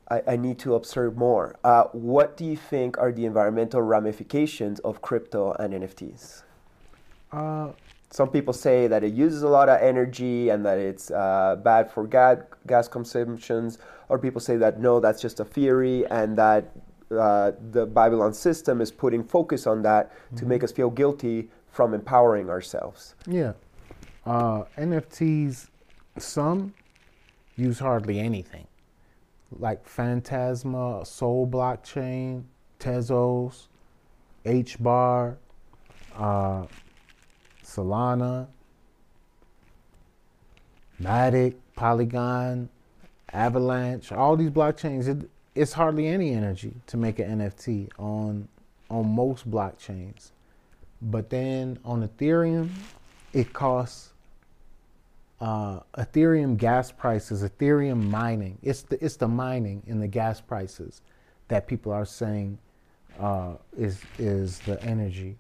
I, I need to observe more. Uh, what do you think are the environmental ramifications of crypto and NFTs? Uh, Some people say that it uses a lot of energy and that it's uh, bad for ga- gas consumptions. Or people say that no, that's just a theory and that uh, the Babylon system is putting focus on that to make us feel guilty from empowering ourselves. yeah, uh, NFTs. Some use hardly anything, like Phantasma, Soul Blockchain, Tezos, HBAR, uh, Solana, Matic, Polygon, Avalanche, all these blockchains, it, it's hardly any energy to make an NFT on on most blockchains. But then on Ethereum, it costs uh, Ethereum gas prices, Ethereum mining. It's the it's the mining and the gas prices that people are saying uh, is is the energy,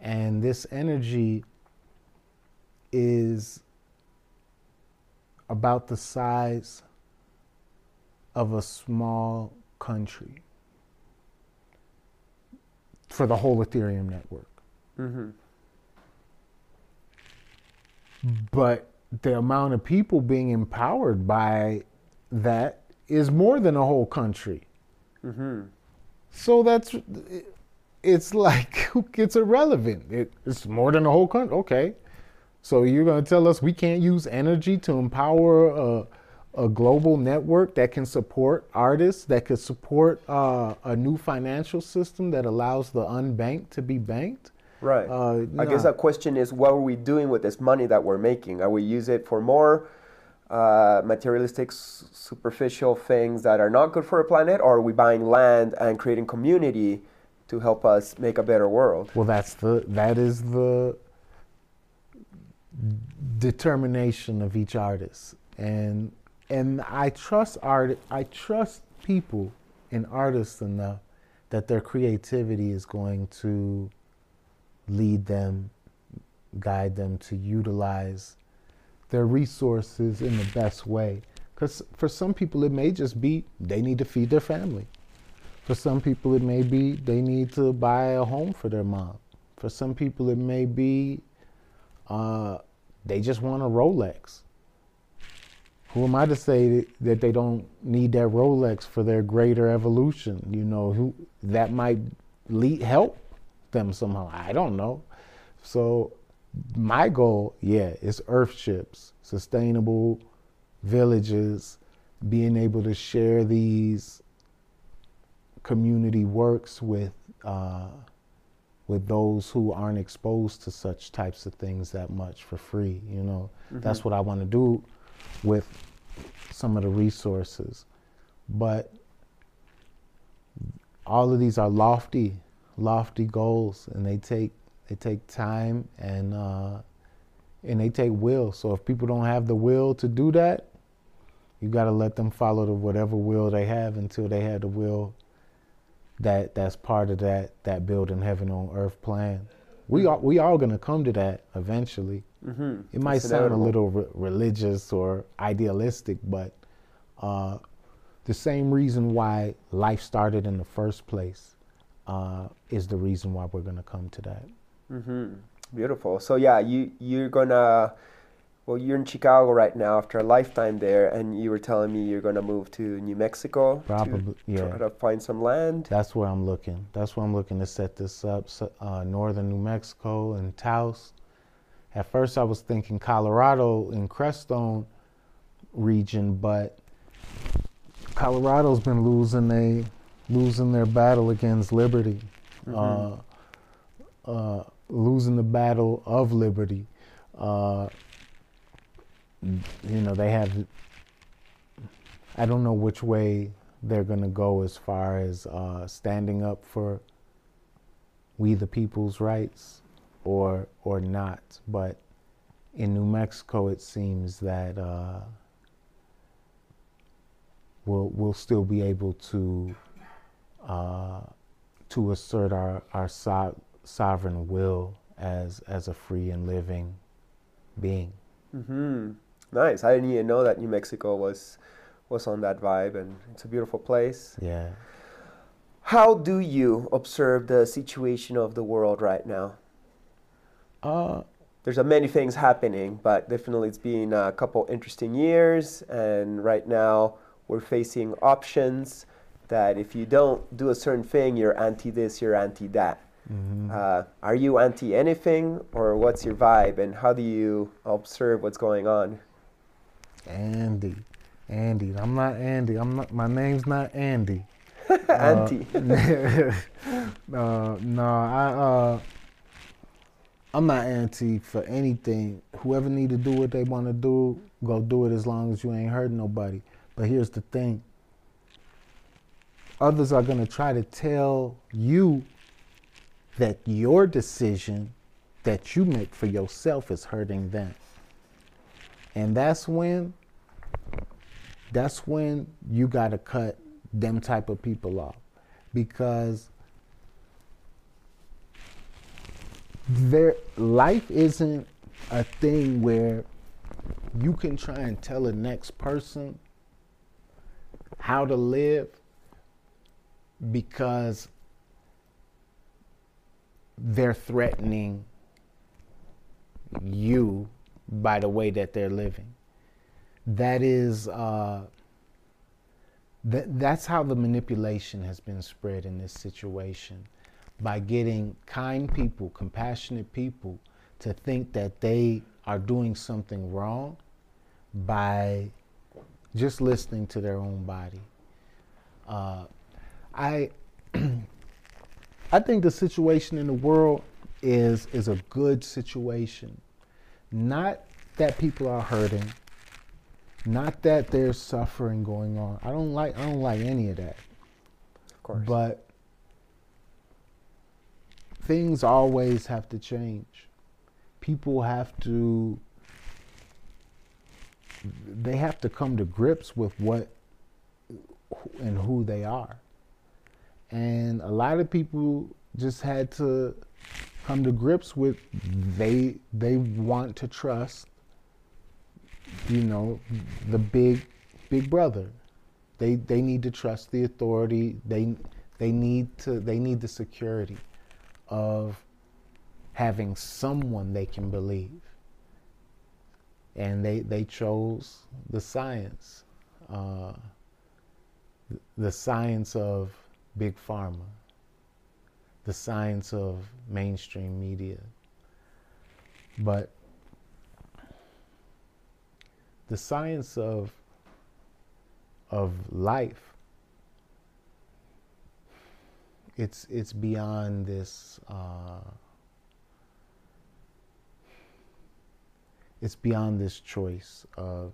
and this energy is about the size of a small country for the whole Ethereum network. Mm-hmm. But the amount of people being empowered by that is more than a whole country. Mm-hmm. So that's it's like it's irrelevant. It, it's more than a whole country. Okay, so you're going to tell us we can't use energy to empower a, a global network that can support artists, that could support uh, a new financial system that allows the unbanked to be banked? Right. Uh, I guess nah. that question is what are we doing with this money that we're making? Are we use it for more uh, materialistic, superficial things that are not good for a planet, or are we buying land and creating community to help us make a better world? Well, that's the that is the determination of each artist, and and I trust art. I trust people and artists enough that their creativity is going to lead them, guide them to utilize their resources in the best way. Because for some people, it may just be they need to feed their family. For some people, it may be they need to buy a home for their mom. For some people, it may be uh, they just want a Rolex. Who am I to say that, they don't need that Rolex for their greater evolution? You know, who that might lead, help them somehow. I don't know. So my goal, yeah, is earthships, sustainable villages, being able to share these community works with uh, with those who aren't exposed to such types of things that much for free. You know, that's what I want to do with some of the resources. But all of these are lofty, lofty goals, and they take they take time and uh, and they take will. So if people don't have the will to do that, you got to let them follow the whatever will they have until they have the will that that's part of that that building heaven on earth plan. We are we all to come to that eventually. Mm-hmm. It might sound a little re- religious or idealistic, but uh, the same reason why life started in the first place uh, is the reason why we're going to come to that. Mm-hmm. Beautiful. So yeah, you you're gonna well, you're in Chicago right now after a lifetime there, and you were telling me you're gonna move to New Mexico Probably, to yeah. try to find some land. That's where I'm looking. That's where I'm looking to set this up. So, uh, northern New Mexico and Taos. At first, I was thinking Colorado in Crestone region, but Colorado's been losing they losing their battle against liberty, uh, uh, losing the battle of liberty. Uh, you know, they have I don't know which way they're going to go as far as uh, standing up for we the people's rights or or not. But in New Mexico, it seems that uh, we'll we'll still be able to uh, to assert our our so- sovereign will as as a free and living being. Mm-hmm. Nice. I didn't even know that New Mexico was was on that vibe, and it's a beautiful place. Yeah. How do you observe the situation of the world right now? Uh, There's a many things happening, but definitely it's been a couple interesting years, and right now we're facing options that if you don't do a certain thing, you're anti this, you're anti that. Uh, are you anti anything, or what's your vibe, and how do you observe what's going on? Andy, Andy. I'm not Andy. I'm not. My name's not Andy. anti. uh, no, I uh, I'm not anti for anything. Whoever need to do what they want to do, go do it as long as you ain't hurting nobody. But here's the thing. Others are gonna try to tell you that your decision that you make for yourself is hurting them. And that's when that's when you got to cut them type of people off because their life isn't a thing where you can try and tell the next person how to live because they're threatening you by the way that they're living. That is, uh, that, that's how the manipulation has been spread in this situation by getting kind people, compassionate people to think that they are doing something wrong by just listening to their own body. Uh, I I think the situation in the world is is a good situation. Not that people are hurting, not that there's suffering going on. I don't like I don't like any of that. Of course. But things always have to change. People have to they have to come to grips with what and who they are. And a lot of people just had to come to grips with they they want to trust you know the big big brother. They they need to trust the authority. They they need to they need the security of having someone they can believe. And they, they chose the science, uh, the science of big pharma, the science of mainstream media. But the science of, of life it's it's beyond this. Uh, it's beyond this choice of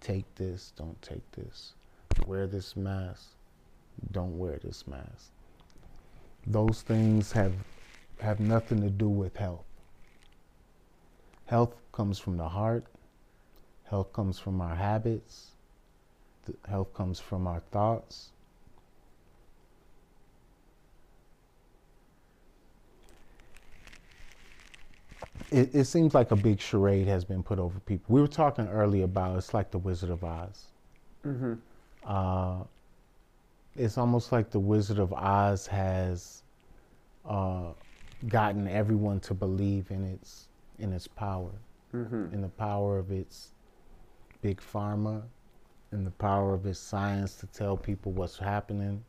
take this, don't take this, wear this mask, don't wear this mask. Those things have have nothing to do with health. Health comes from the heart. Health comes from our habits. Health comes from our thoughts. It, it seems like a big charade has been put over people. We were talking earlier about it's like the Wizard of Oz. Mm-hmm. Uh, it's almost like the Wizard of Oz has uh, gotten everyone to believe in its in its power, Mm-hmm. in the power of its big pharma, in the power of its science to tell people what's happening.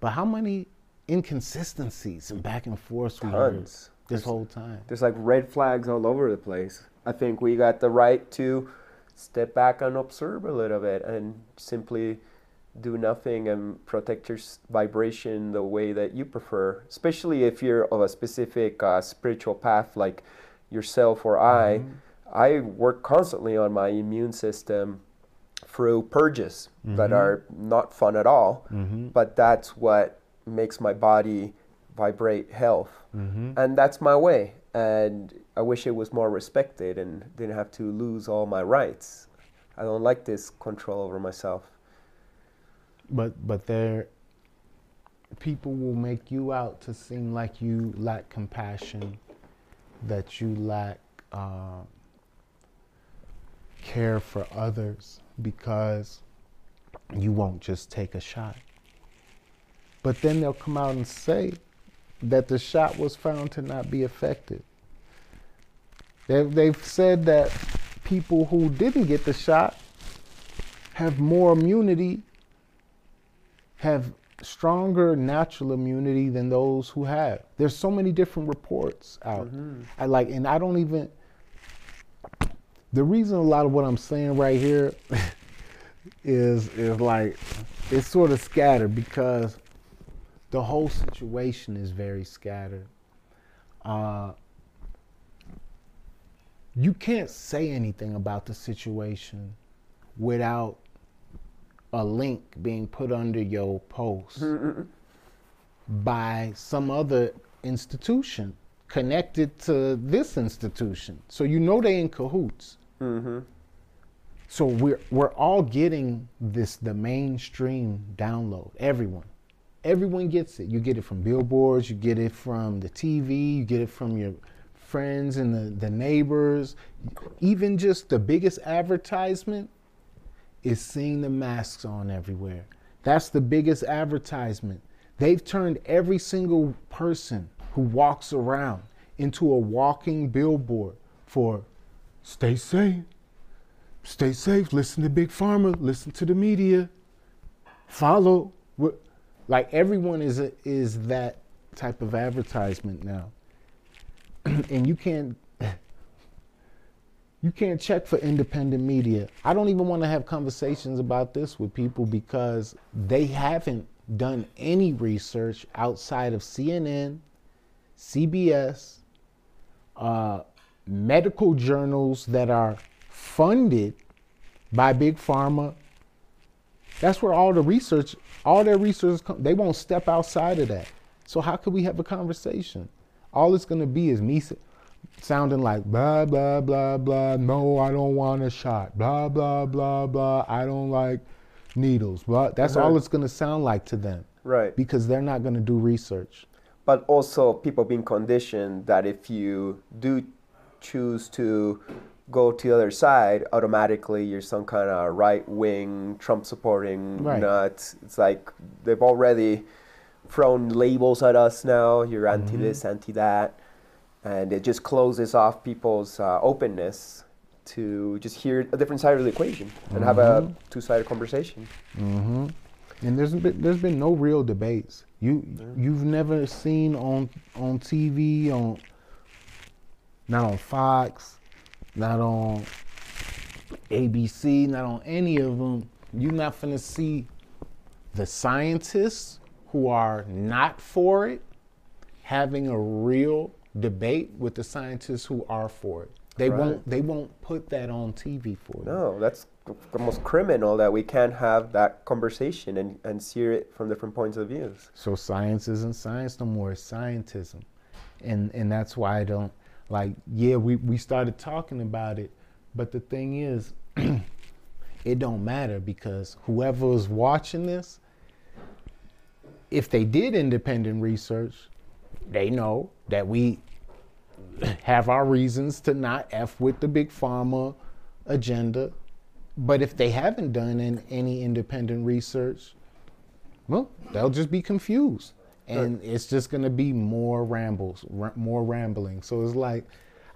But how many inconsistencies and back and forth we Tons. This whole time? There's like red flags all over the place. I think we got the right to step back and observe a little bit and simply do nothing and protect your vibration the way that you prefer, especially if you're of a specific uh, spiritual path like yourself or I. I work constantly on my immune system through purges that are not fun at all, Mm-hmm. but that's what makes my body vibrate health Mm-hmm. and that's my way and i wish it was more respected and didn't have to lose all my rights i don't like this control over myself But but there, people will make you out to seem like you lack compassion, that you lack uh, care for others because you won't just take a shot. But then they'll come out and say that the shot was found to not be effective. They've, they've said that people who didn't get the shot have more immunity have stronger natural immunity than those who have. There's so many different reports out. Mm-hmm. I like, and I don't even. The reason a lot of what I'm saying right here is is like it's sort of scattered because the whole situation is very scattered. Uh, you can't say anything about the situation without a link being put under your post by some other institution connected to this institution. So you know they in cahoots. Mm-hmm. So we're we're all getting this the mainstream download. Everyone. Everyone gets it. You get it from billboards, you get it from the TV, you get it from your friends and the, the neighbors. Even just the biggest advertisement is seeing the masks on everywhere. That's the biggest advertisement. They've turned every single person who walks around into a walking billboard for stay safe, stay safe, listen to Big Pharma, listen to the media, follow. Like everyone is a, is that type of advertisement now, and you can't you can't check for independent media. I don't even want to have conversations about this with people because they haven't done any research outside of CNN, CBS, uh, medical journals that are funded by big pharma. That's where all the research, all their research, they won't step outside of that. So how could we have a conversation? All it's going to be is me sounding like blah blah blah blah. No, I don't want a shot. Blah blah blah blah. I don't like needles. Blah. That's all Uh-huh. it's going to sound like to them Right. because they're not going to do research. but also people being conditioned that if you do choose to go to the other side, automatically you're some kind of right wing, Trump supporting Right. nut. It's like they've already thrown labels at us now. You're anti Mm-hmm. this, anti that. And it just closes off people's uh, openness to just hear a different side of the equation and have Mm-hmm. a two sided conversation. Mm-hmm. And there's been there's been no real debates. You you've never seen on on TV on not on Fox, not on ABC, not on any of them. You're not gonna see the scientists who are not for it having a real debate with the scientists who are for it. They Right. won't they won't put that on TV for you. No, that's almost criminal that we can't have that conversation and, and see it from different points of views. So science isn't science no more, it's scientism. And and that's why I don't like yeah, we, we started talking about it, but the thing is it don't matter because whoever is watching this, if they did independent research, they know that we have our reasons to not F with the big pharma agenda. But if they haven't done an, any independent research, well, they'll just be confused. And it's just going to be more rambles, ra- more rambling. So it's like,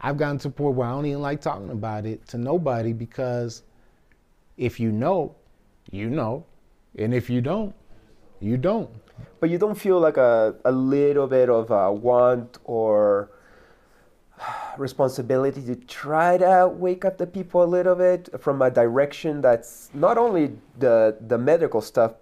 I've gotten to a point where I don't even like talking about it to nobody because if you know, you know. And if you don't, you don't. But you don't feel like a, a little bit of a want or responsibility to try to wake up the people a little bit from a direction that's not only the the medical stuff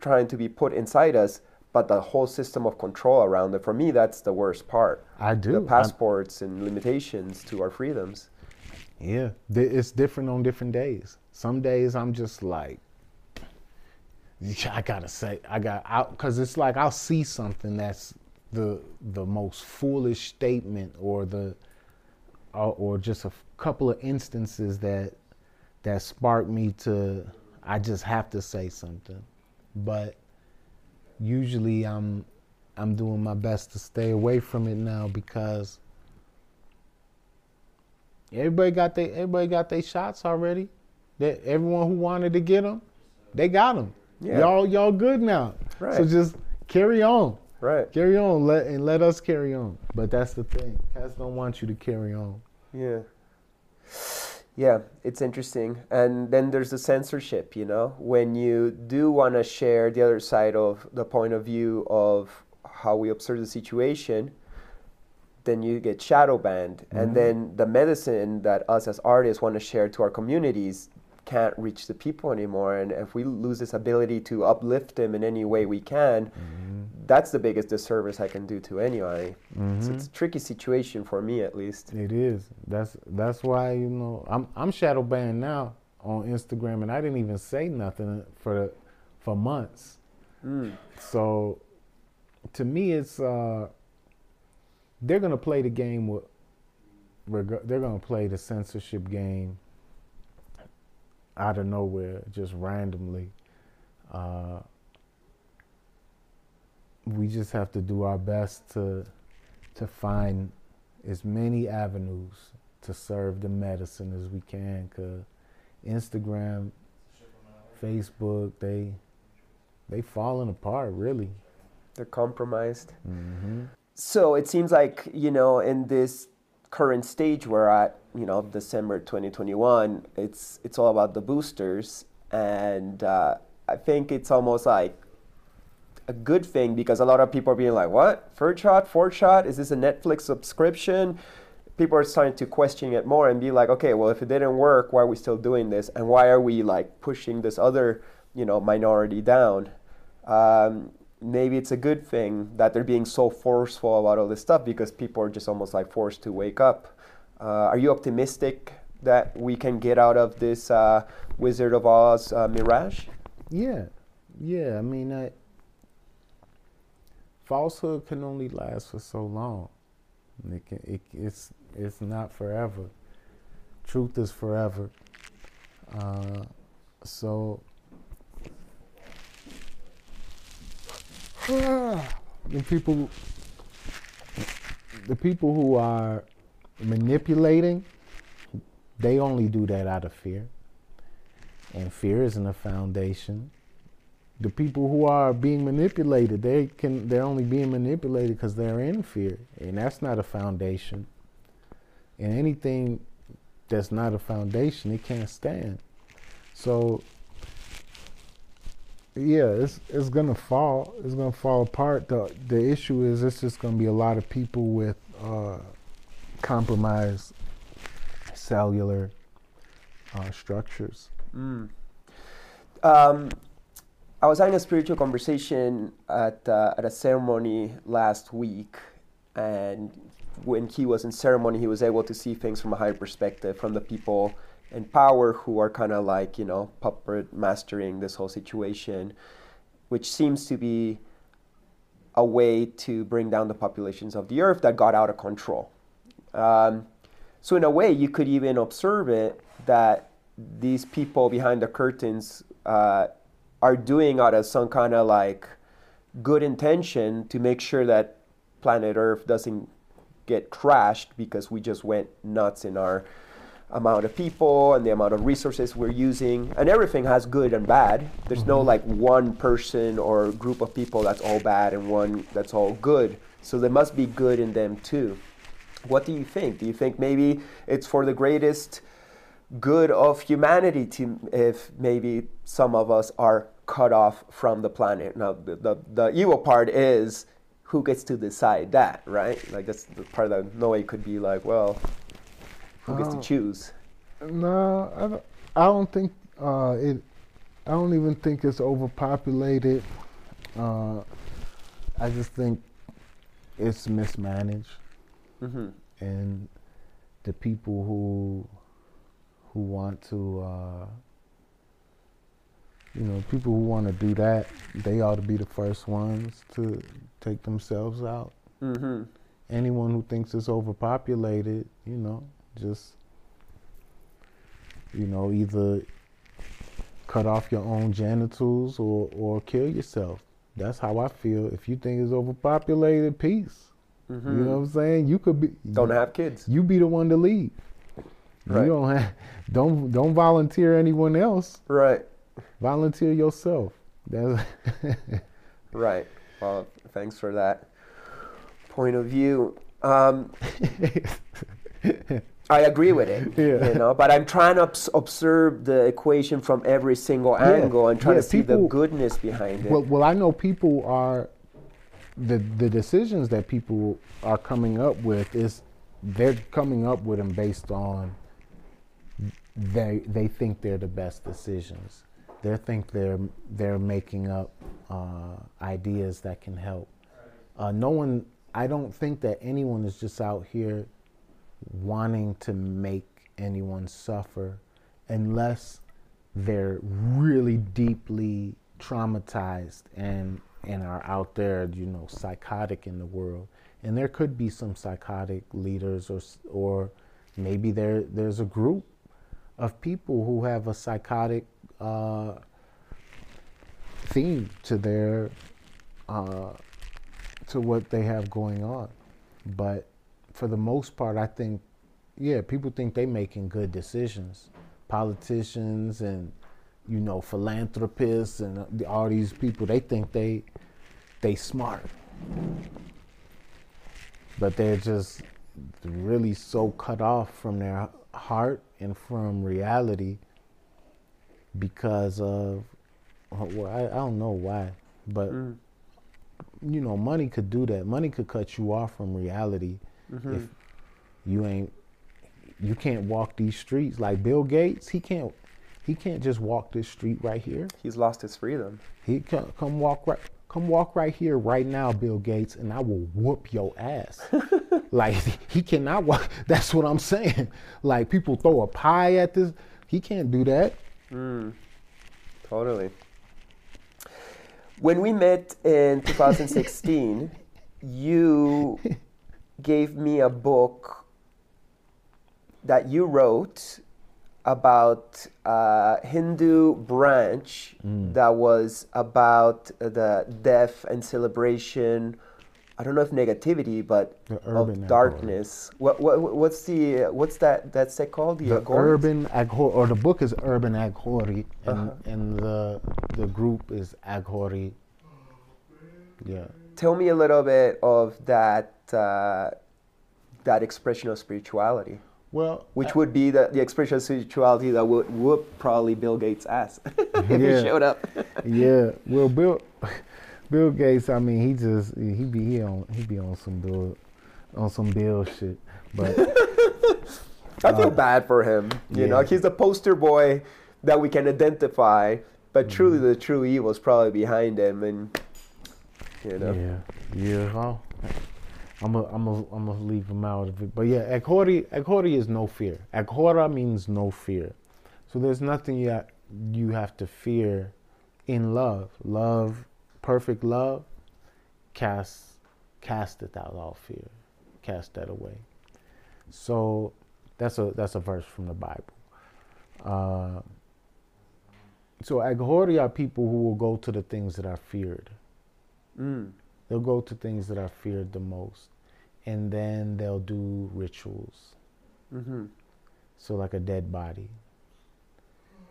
trying to be put inside us, but the whole system of control around it. For me, that's the worst part. I do. The I'm- passports and limitations to our freedoms. Yeah, it's different on different days. Some days I'm just like, I gotta say, I got out because it's like I'll see something that's the the most foolish statement or the or, or just a couple of instances that that spark me to I just have to say something, but usually I'm I'm doing my best to stay away from it now because Everybody got they everybody got their shots already. That everyone who wanted to get them, they got them. Yeah. Y'all y'all good now. So just carry on, Right. carry on, let and let us carry on. But that's the thing. Cats don't want you to carry on. Yeah. Yeah, it's interesting. And then there's the censorship, you know, when you do want to share the other side of the point of view of how we observe the situation, then you get shadow banned. And mm-hmm. then the medicine that us as artists want to share to our communities can't reach the people anymore. And if we lose this ability to uplift them in any way we can, that's the biggest disservice I can do to anybody. So it's a tricky situation for me, at least. It is. That's that's why you know I'm I'm shadow banned now on Instagram, and I didn't even say nothing for for months. Mm. So, to me, it's uh, they're gonna play the game with. They're gonna play the censorship game out of nowhere, just randomly. Uh, we just have to do our best to to find as many avenues to serve the medicine as we can. Cause Instagram, Facebook, they they falling apart really. They're compromised. hmm So it seems like, you know, in this current stage we're at, you know, December 2021, it's it's all about the boosters. And uh, I think it's almost like a good thing because a lot of people are being like, what? Third shot, fourth shot? Is this a Netflix subscription? People are starting to question it more and be like, okay, well, if it didn't work, why are we still doing this? And why are we like pushing this other, you know, minority down? Um, maybe it's a good thing that they're being so forceful about all this stuff because people are just almost like forced to wake up. Uh, are you optimistic that we can get out of this uh, Wizard of Oz uh, mirage? Yeah, yeah. I mean, I, falsehood can only last for so long. It can, it, it's it's not forever. Truth is forever. Uh, so the people the people who are manipulating they only do that out of fear. And fear isn't a foundation. The people who are being manipulated they can they're only being manipulated because they're in fear. And that's not a foundation. And anything that's not a foundation it can't stand. So yeah it's it's gonna fall it's gonna fall apart the the issue is it's just gonna be a lot of people with uh compromised cellular uh, structures Mm. Um, I was having a spiritual conversation at, uh, at a ceremony last week, and when he was in ceremony, he was able to see things from a higher perspective from the people in power who are kind of like, you know, puppet mastering this whole situation, which seems to be a way to bring down the populations of the earth that got out of control. Um, so, in a way, you could even observe it that these people behind the curtains uh, are doing out of some kind of like good intention to make sure that planet Earth doesn't get crashed because we just went nuts in our amount of people and the amount of resources we're using. And everything has good and bad. There's no mm-hmm. like one person or group of people that's all bad and one that's all good. So there must be good in them too. What do you think? Do you think maybe it's for the greatest good of humanity to if maybe some of us are cut off from the planet. Now, the, the, the evil part is who gets to decide that, right? Like, that's the part that Noe could be like, well, who gets to Oh. choose? No, I don't, I don't think uh, it. I don't even think it's overpopulated. Uh, I just think it's mismanaged, hmm and the people who who want to, uh, you know, people who want to do that, they ought to be the first ones to take themselves out. hmm Anyone who thinks it's overpopulated, you know, just you know, either cut off your own genitals or, or kill yourself. That's how I feel. If you think it's overpopulated, peace. hmm You know what I'm saying? You could be Don't have kids. you be the one to leave. Right. You don't have don't don't volunteer anyone else. Right, Volunteer yourself. That's right. Well, thanks for that point of view. Um, I agree with it, Yeah. you know, but I'm trying to obs- observe the equation from every single Yeah, angle and trying yeah, to see the goodness behind it. Well, well, I know people are the the decisions that people are coming up with is they're coming up with them based on they they think they're the best decisions. They think they're they're making up uh, ideas that can help. Uh, no one, I don't think that anyone is just out here wanting to make anyone suffer unless they're really deeply traumatized and and are out there, you know, psychotic in the world. And there could be some psychotic leaders, or or maybe there there's a group of people who have a psychotic uh, theme to their uh, to what they have going on. But for the most part, I think, yeah, people think they're making good decisions. Politicians and you know philanthropists and uh, all these people, they think they they smart, but they're just really so cut off from their heart and from reality because of well, I, I don't know why, but Mm. you know, money could do that. Money could cut you off from reality Mm-hmm. if you ain't you can't walk these streets like Bill Gates. He can't he can't just walk this street right here. He's lost his freedom. He come, come walk right come walk right here right now, Bill Gates, and I will whoop your ass. like he cannot walk. That's what I'm saying. Like people throw a pie at this. He can't do that. Mm, totally. When we met in 2016, you gave me a book that you wrote about a Hindu branch that was about the death and celebration. I don't know if negativity, but of darkness. What, what what's the what's that that's that called? The Agora? urban Aghori, or the book is Urban Aghori, and Uh-huh. and the the group is Aghori. Yeah. Tell me a little bit of that uh, that expression of spirituality, Well, which uh, would be the, the expression of spirituality that would whoop probably Bill Gates' ass if he showed up. yeah. Well, Bill Bill Gates. I mean, he just he be he on he be on some Bill on some Bill shit. But I feel uh, bad for him. You know, he's the poster boy that we can identify, but mm-hmm. truly the true evil is probably behind him, and you know. yeah, yeah. Well, I'm a, I'm a, I'm gonna leave him out of it. But yeah, Aghori Aghori is no fear. Aghora means no fear. So there's nothing you ha- you have to fear in love. Love, perfect love, cast casteth out all fear. Cast that away. So that's a that's a verse from the Bible. Uh, so Aghori are people who will go to the things that are feared. Mm. They'll go to things that are feared the most, and then they'll do rituals. hmm So like a dead body.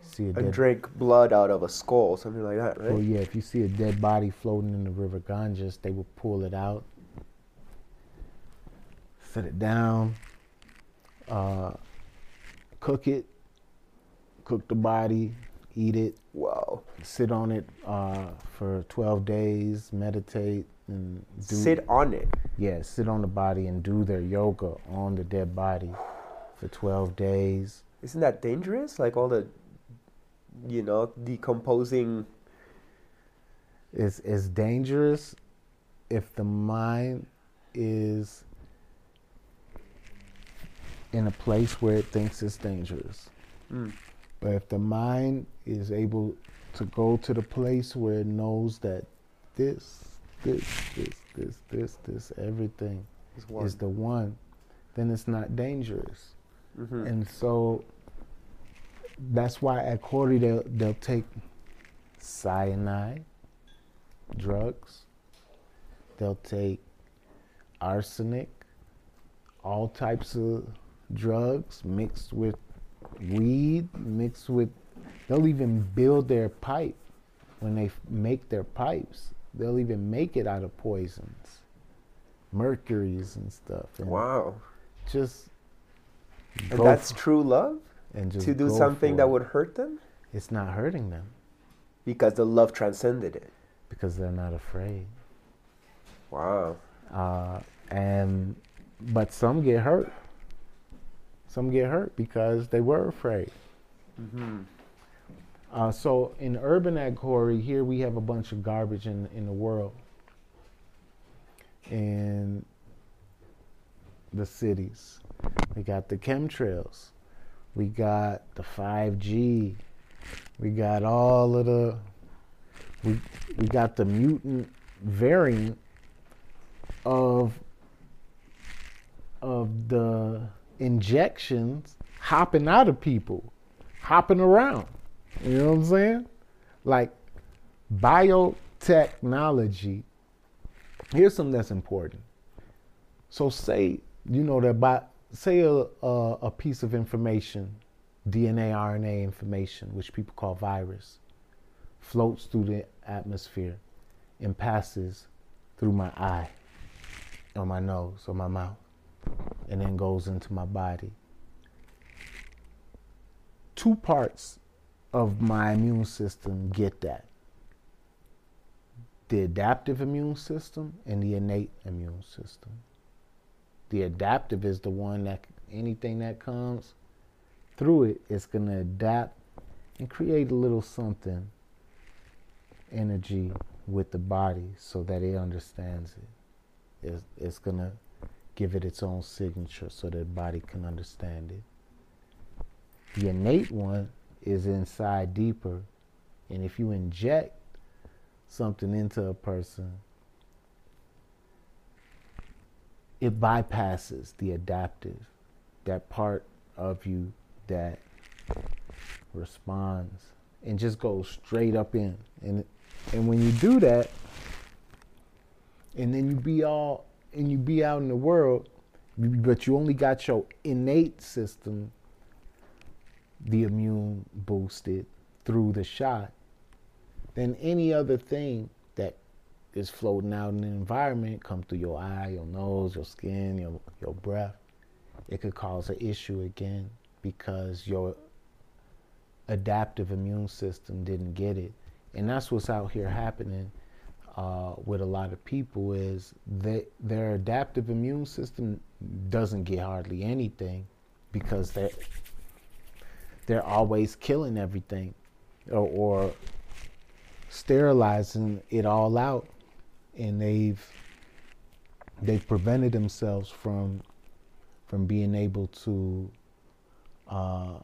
See a And dead drink blood out of a skull, something like that, right? Well, yeah, if you see a dead body floating in the river Ganges, they will pull it out, set it down, uh, cook it, cook the body, eat it, Wow. sit on it uh, for 12 days, meditate, and do Sit on it. yeah, sit on the body and do their yoga on the dead body for 12 days. Isn't that dangerous? Like all the, you know, decomposing. It's, it's dangerous if the mind is in a place where it thinks it's dangerous. Mm. But if the mind is able to go to the place where it knows that this, this, this, this, this, this, everything Is the one, then it's not dangerous. Mhm. And so that's why Aghori they'll, they'll take cyanide, drugs, they'll take arsenic, all types of drugs mixed with weed, mixed with, they'll even build their pipe when they f- make their pipes. They'll even make it out of poisons, mercuries and stuff. And Wow. Just And that's true love? and just To do something that would hurt them? It's not hurting them Because the love transcended it. because they're not afraid. Wow. Uh, and but some get hurt. Some get hurt because they were afraid. hmm Uh, so in urban Aghori, here we have a bunch of garbage in in the world. In the cities, we got the chemtrails, we got the 5G, we got all of the, we we got the mutant variant of of the injections hopping out of people, hopping around. You know what I'm saying? Like biotechnology. Here's something that's important. So say you know that by say a, a, a piece of information, DNA, RNA information, which people call virus, floats through the atmosphere and passes through my eye or my nose or my mouth and then goes into my body. Two parts of my immune system get that the adaptive immune system and the innate immune system. The adaptive is the one that anything that comes through it is going to adapt and create a little something energy with the body so that it understands it. It's, it's going to give it its own signature so that the body can understand it. The innate one is inside deeper. And if you inject something into a person, it bypasses the adaptive, that part of you that responds and just goes straight up in. And and when you do that, and then you be all and you be out in the world, but you only got your innate system, the immune boosted through the shot, then any other thing that is floating out in the environment come through your eye, your nose, your skin, your your breath, it could cause an issue again because your adaptive immune system didn't get it. And that's what's out here happening uh, with a lot of people is that their adaptive immune system doesn't get hardly anything because they're they're always killing everything or, or sterilizing it all out. And they've they've prevented themselves from from being able to uh,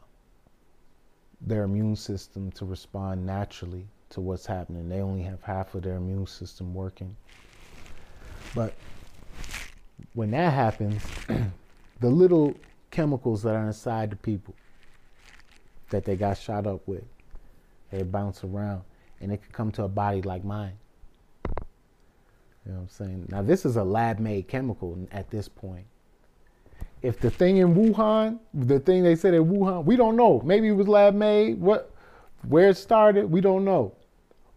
their immune system to respond naturally to what's happening. They only have half of their immune system working. But when that happens, the little chemicals that are inside the people that they got shot up with, they bounce around and it could come to a body like mine. You know what I'm saying? Now, this is a lab made chemical at this point if the thing in Wuhan, the thing they said in Wuhan, we don't know. Maybe it was lab made. What, where it started, we don't know.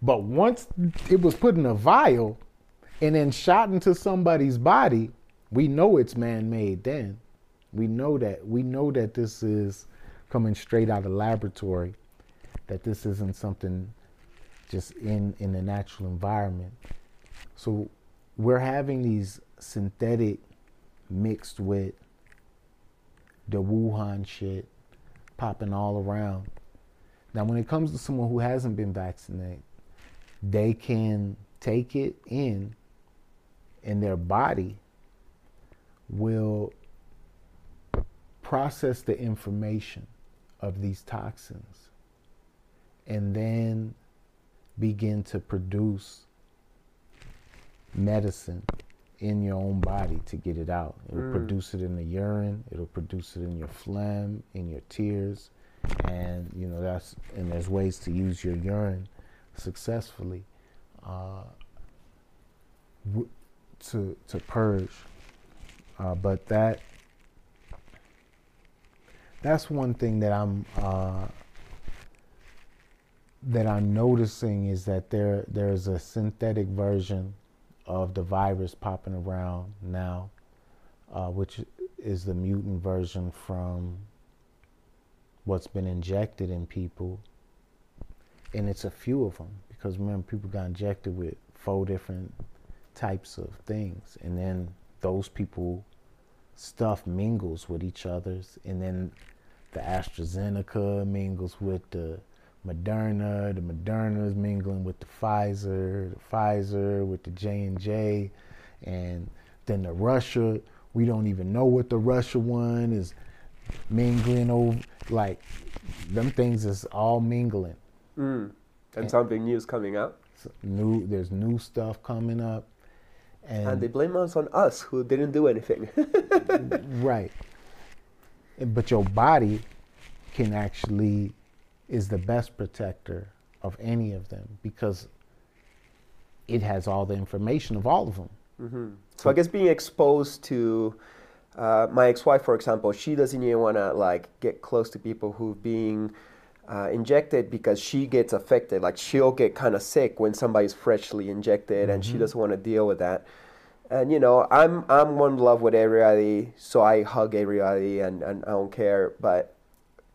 But once it was put in a vial and then shot into somebody's body, we know it's man-made. Then we know that we know that this is coming straight out of laboratory. That this isn't something just in in the natural environment. So we're having these synthetic mixed with the Wuhan shit popping all around. Now, when it comes to someone who hasn't been vaccinated, they can take it in, and their body will process the information of these toxins and then begin to produce medicine in your own body to get it out. It'll Mm. produce it in the urine. It'll produce it in your phlegm, in your tears, and you know that's and there's ways to use your urine successfully uh, w- to to purge. Uh, but that that's one thing that I'm uh, that I'm noticing is that there there's a synthetic version of the virus popping around now, uh, which is the mutant version from what's been injected in people. And it's a few of them because remember, people got injected with four different types of things. And then those people stuff mingles with each other's. And then the AstraZeneca mingles with the Moderna, the Moderna is mingling with the Pfizer, the Pfizer with the J and J, and then the Russia. We don't even know what the Russia one is mingling over. Like them things is all mingling. Mm. And And- something new is coming. So new, there's new stuff coming up, and, And they blame us on us who didn't do anything. right. But your body can actually is the best protector of any of them because it has all the information of all of them. So I guess being exposed to uh, my ex-wife, for example, she doesn't even want to like get close to people who being uh, injected because she gets affected. Like she'll get kind of sick when somebody's freshly injected, and she doesn't want to deal with that. And you know, I'm I'm one love with everybody, so I hug everybody, and, and I don't care. But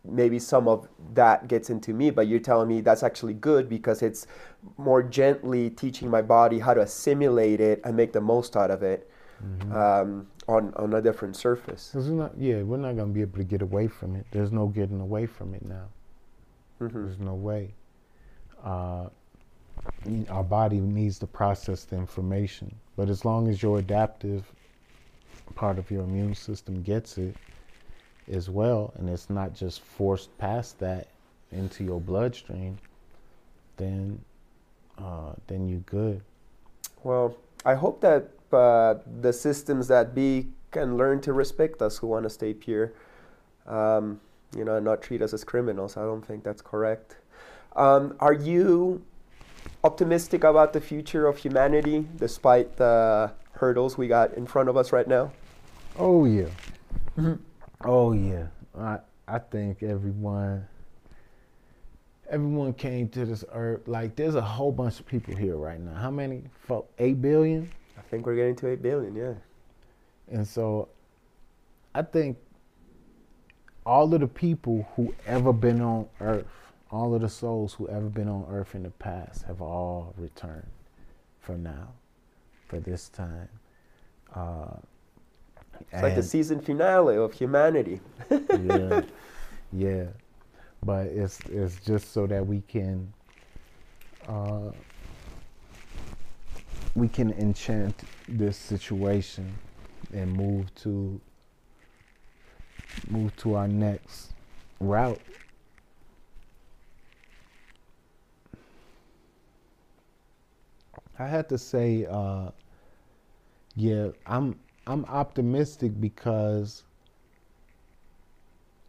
maybe some of that gets into me but you're telling me that's actually good because it's more gently teaching my body how to assimilate it and make the most out of it um, on, on a different surface 'Cause we're not, yeah, we're not gonna be able to get away from it. There's no getting away from it now. There's no way. Uh, our body needs to process the information, but as long as your adaptive part of your immune system gets it as well, and it's not just forced past that into your bloodstream, then uh, then you're good. well i hope that uh, the systems that be can learn to respect us who want to stay pure um, you know and not treat us as criminals i don't think that's correct um, are you optimistic about the future of humanity despite the hurdles we got in front of us right now Oh yeah. Oh yeah. I I think everyone everyone came to this earth like there's a whole bunch of people here right now. How many? Fo- Eight billion. I think we're getting to 8 billion, yeah. And so I think all of the people who ever been on earth, all of the souls who ever been on earth in the past have all returned for now, for this time. Uh, It's like the season finale of humanity. yeah, yeah. But it's it's just so that we can uh, we can enchant this situation and move to move to our next route. I had to say, uh, yeah, I'm I'm optimistic because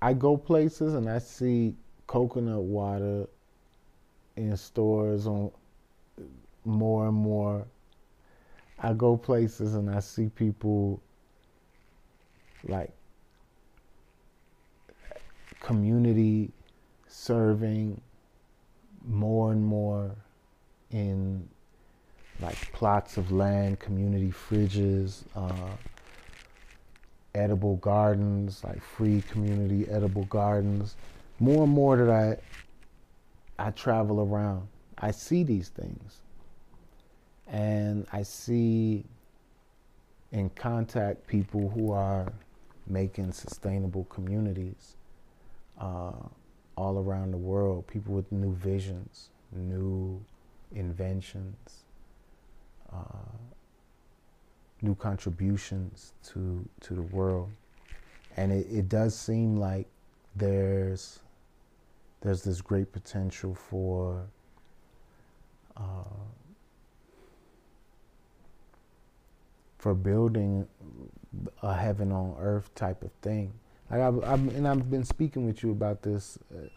I go places and I see coconut water in stores on more and more. I go places and I see people like community serving more and more in like plots of land, community fridges, uh, edible gardens, like free community edible gardens. More and more that I I travel around, I see these things. And I see and contact people who are making sustainable communities uh, all around the world. People with new visions, new inventions, uh, new contributions to to the world, and it, it does seem like there's there's this great potential for for building a heaven on earth type of thing. Like I've, I've and I've been speaking with you about this. Uh,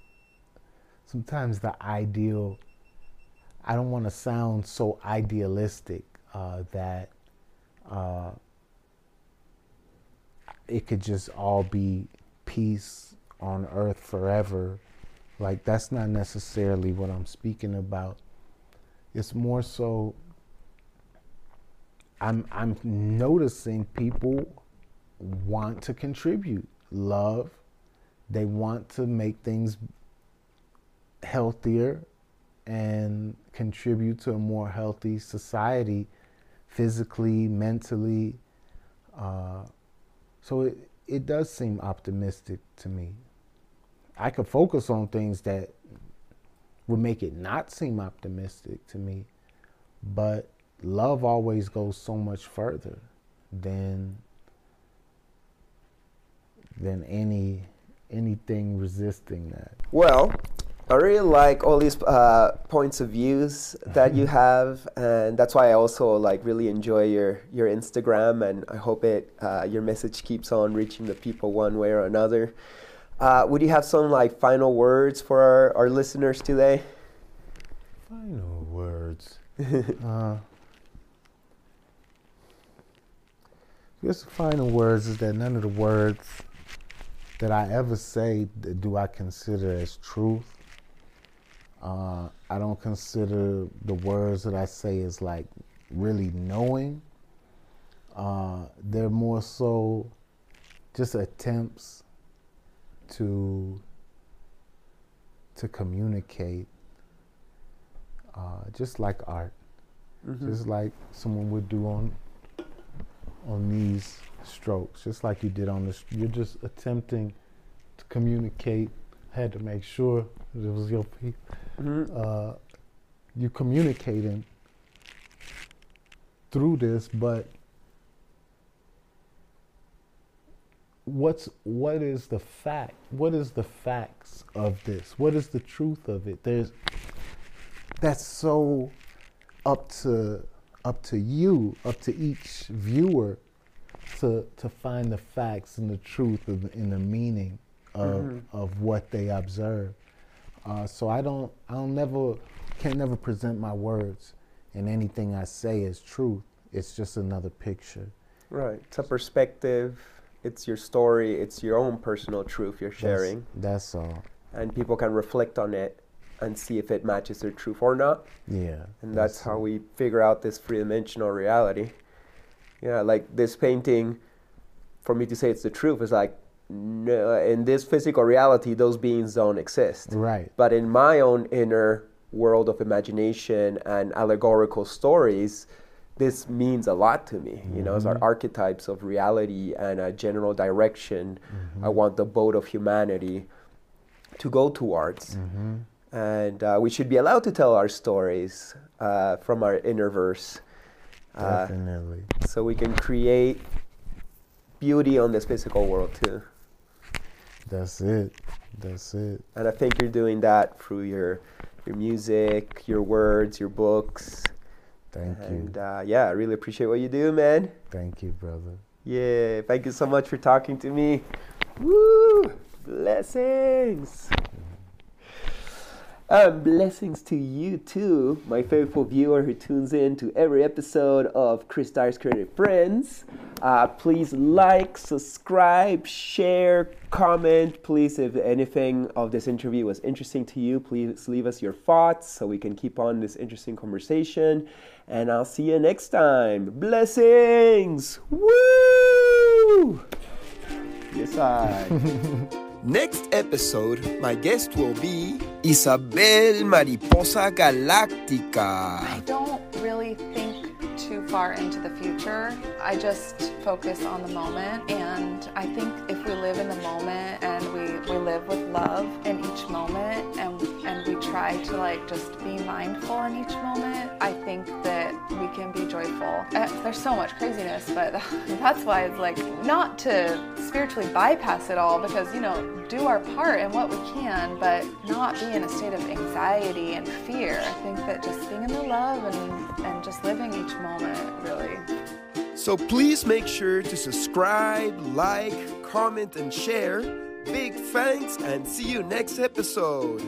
sometimes the ideal. I don't want to sound so idealistic uh, that uh, it could just all be peace on earth forever. Like that's not necessarily what I'm speaking about. It's more so I'm I'm noticing people want to contribute, love. They want to make things healthier and contribute to a more healthy society, physically, mentally. Uh, so it it does seem optimistic to me. I could focus on things that would make it not seem optimistic to me, but love always goes so much further than than any anything resisting that. Well, I really like all these uh, points of views that you have, and that's why I also like really enjoy your your Instagram, and I hope it uh, your message keeps on reaching the people one way or another. Uh, would you have some like final words for our, our listeners today? Final words. just the final words is that none of the words that I ever say do I consider as truth. Uh, I don't consider the words that I say as like really knowing. Uh, they're more so just attempts to to communicate, uh, just like art, Mm-hmm. just like someone would do on on these strokes, just like you did on this. You're just attempting to communicate. Had to make sure that it was your piece. Mhm. Uh, you communicating through this, but what's what is the fact? What is the facts of this? What is the truth of it? There's that's so up to up to you, up to each viewer to to find the facts and the truth of, and the meaning of of what they observe. Uh, so I don't I don't never can't never present my words and anything I say as truth. It's just another picture. Right. It's a perspective. It's your story. It's your own personal truth you're That's- sharing, That's, all. and people can reflect on it and see if it matches their truth or not. Yeah. And that's how we figure out this three dimensional reality. Yeah, like this painting, for me to say it's the truth is like, no, in this physical reality, those beings don't exist. Right. But in my own inner world of imagination and allegorical stories, this means a lot to me. You know, it's our archetypes of reality and a general direction I want the boat of humanity to go towards. Mm-hmm. And uh, we should be allowed to tell our stories uh, from our inner verse uh, Definitely. so we can create beauty on this physical world too. That's it. That's it. And I think you're doing that through your your music, your words, your books. Thank and you. uh, yeah, I really appreciate what you do, man. Thank you, brother. Yeah, thank you so much for talking to me. Woo! Blessings. Um, blessings to you too, my faithful viewer who tunes in to every episode of Chris Dyer's Creative Friends. Uh, please like, subscribe, share, comment. Please, if anything of this interview was interesting to you, please leave us your thoughts so we can keep on this interesting conversation. And I'll see you next time. Blessings! Woo! Yes, I. Next episode, my guest will be Isabel Mariposa Galáctica. I don't really think too far into the future. I just focus on the moment. And I think if we live in the moment and we, we live with love in each moment and, and we try to like just be mindful in each moment, I think that we can be joyful. Uh, There's so much craziness, but that's why it's like not to spiritually bypass it all because, you know, do our part and what we can, but not be in a state of anxiety and fear. I think that just being in the love and, and just living each moment really So please make sure to subscribe, like, comment, and share. Big thanks, and see you next episode.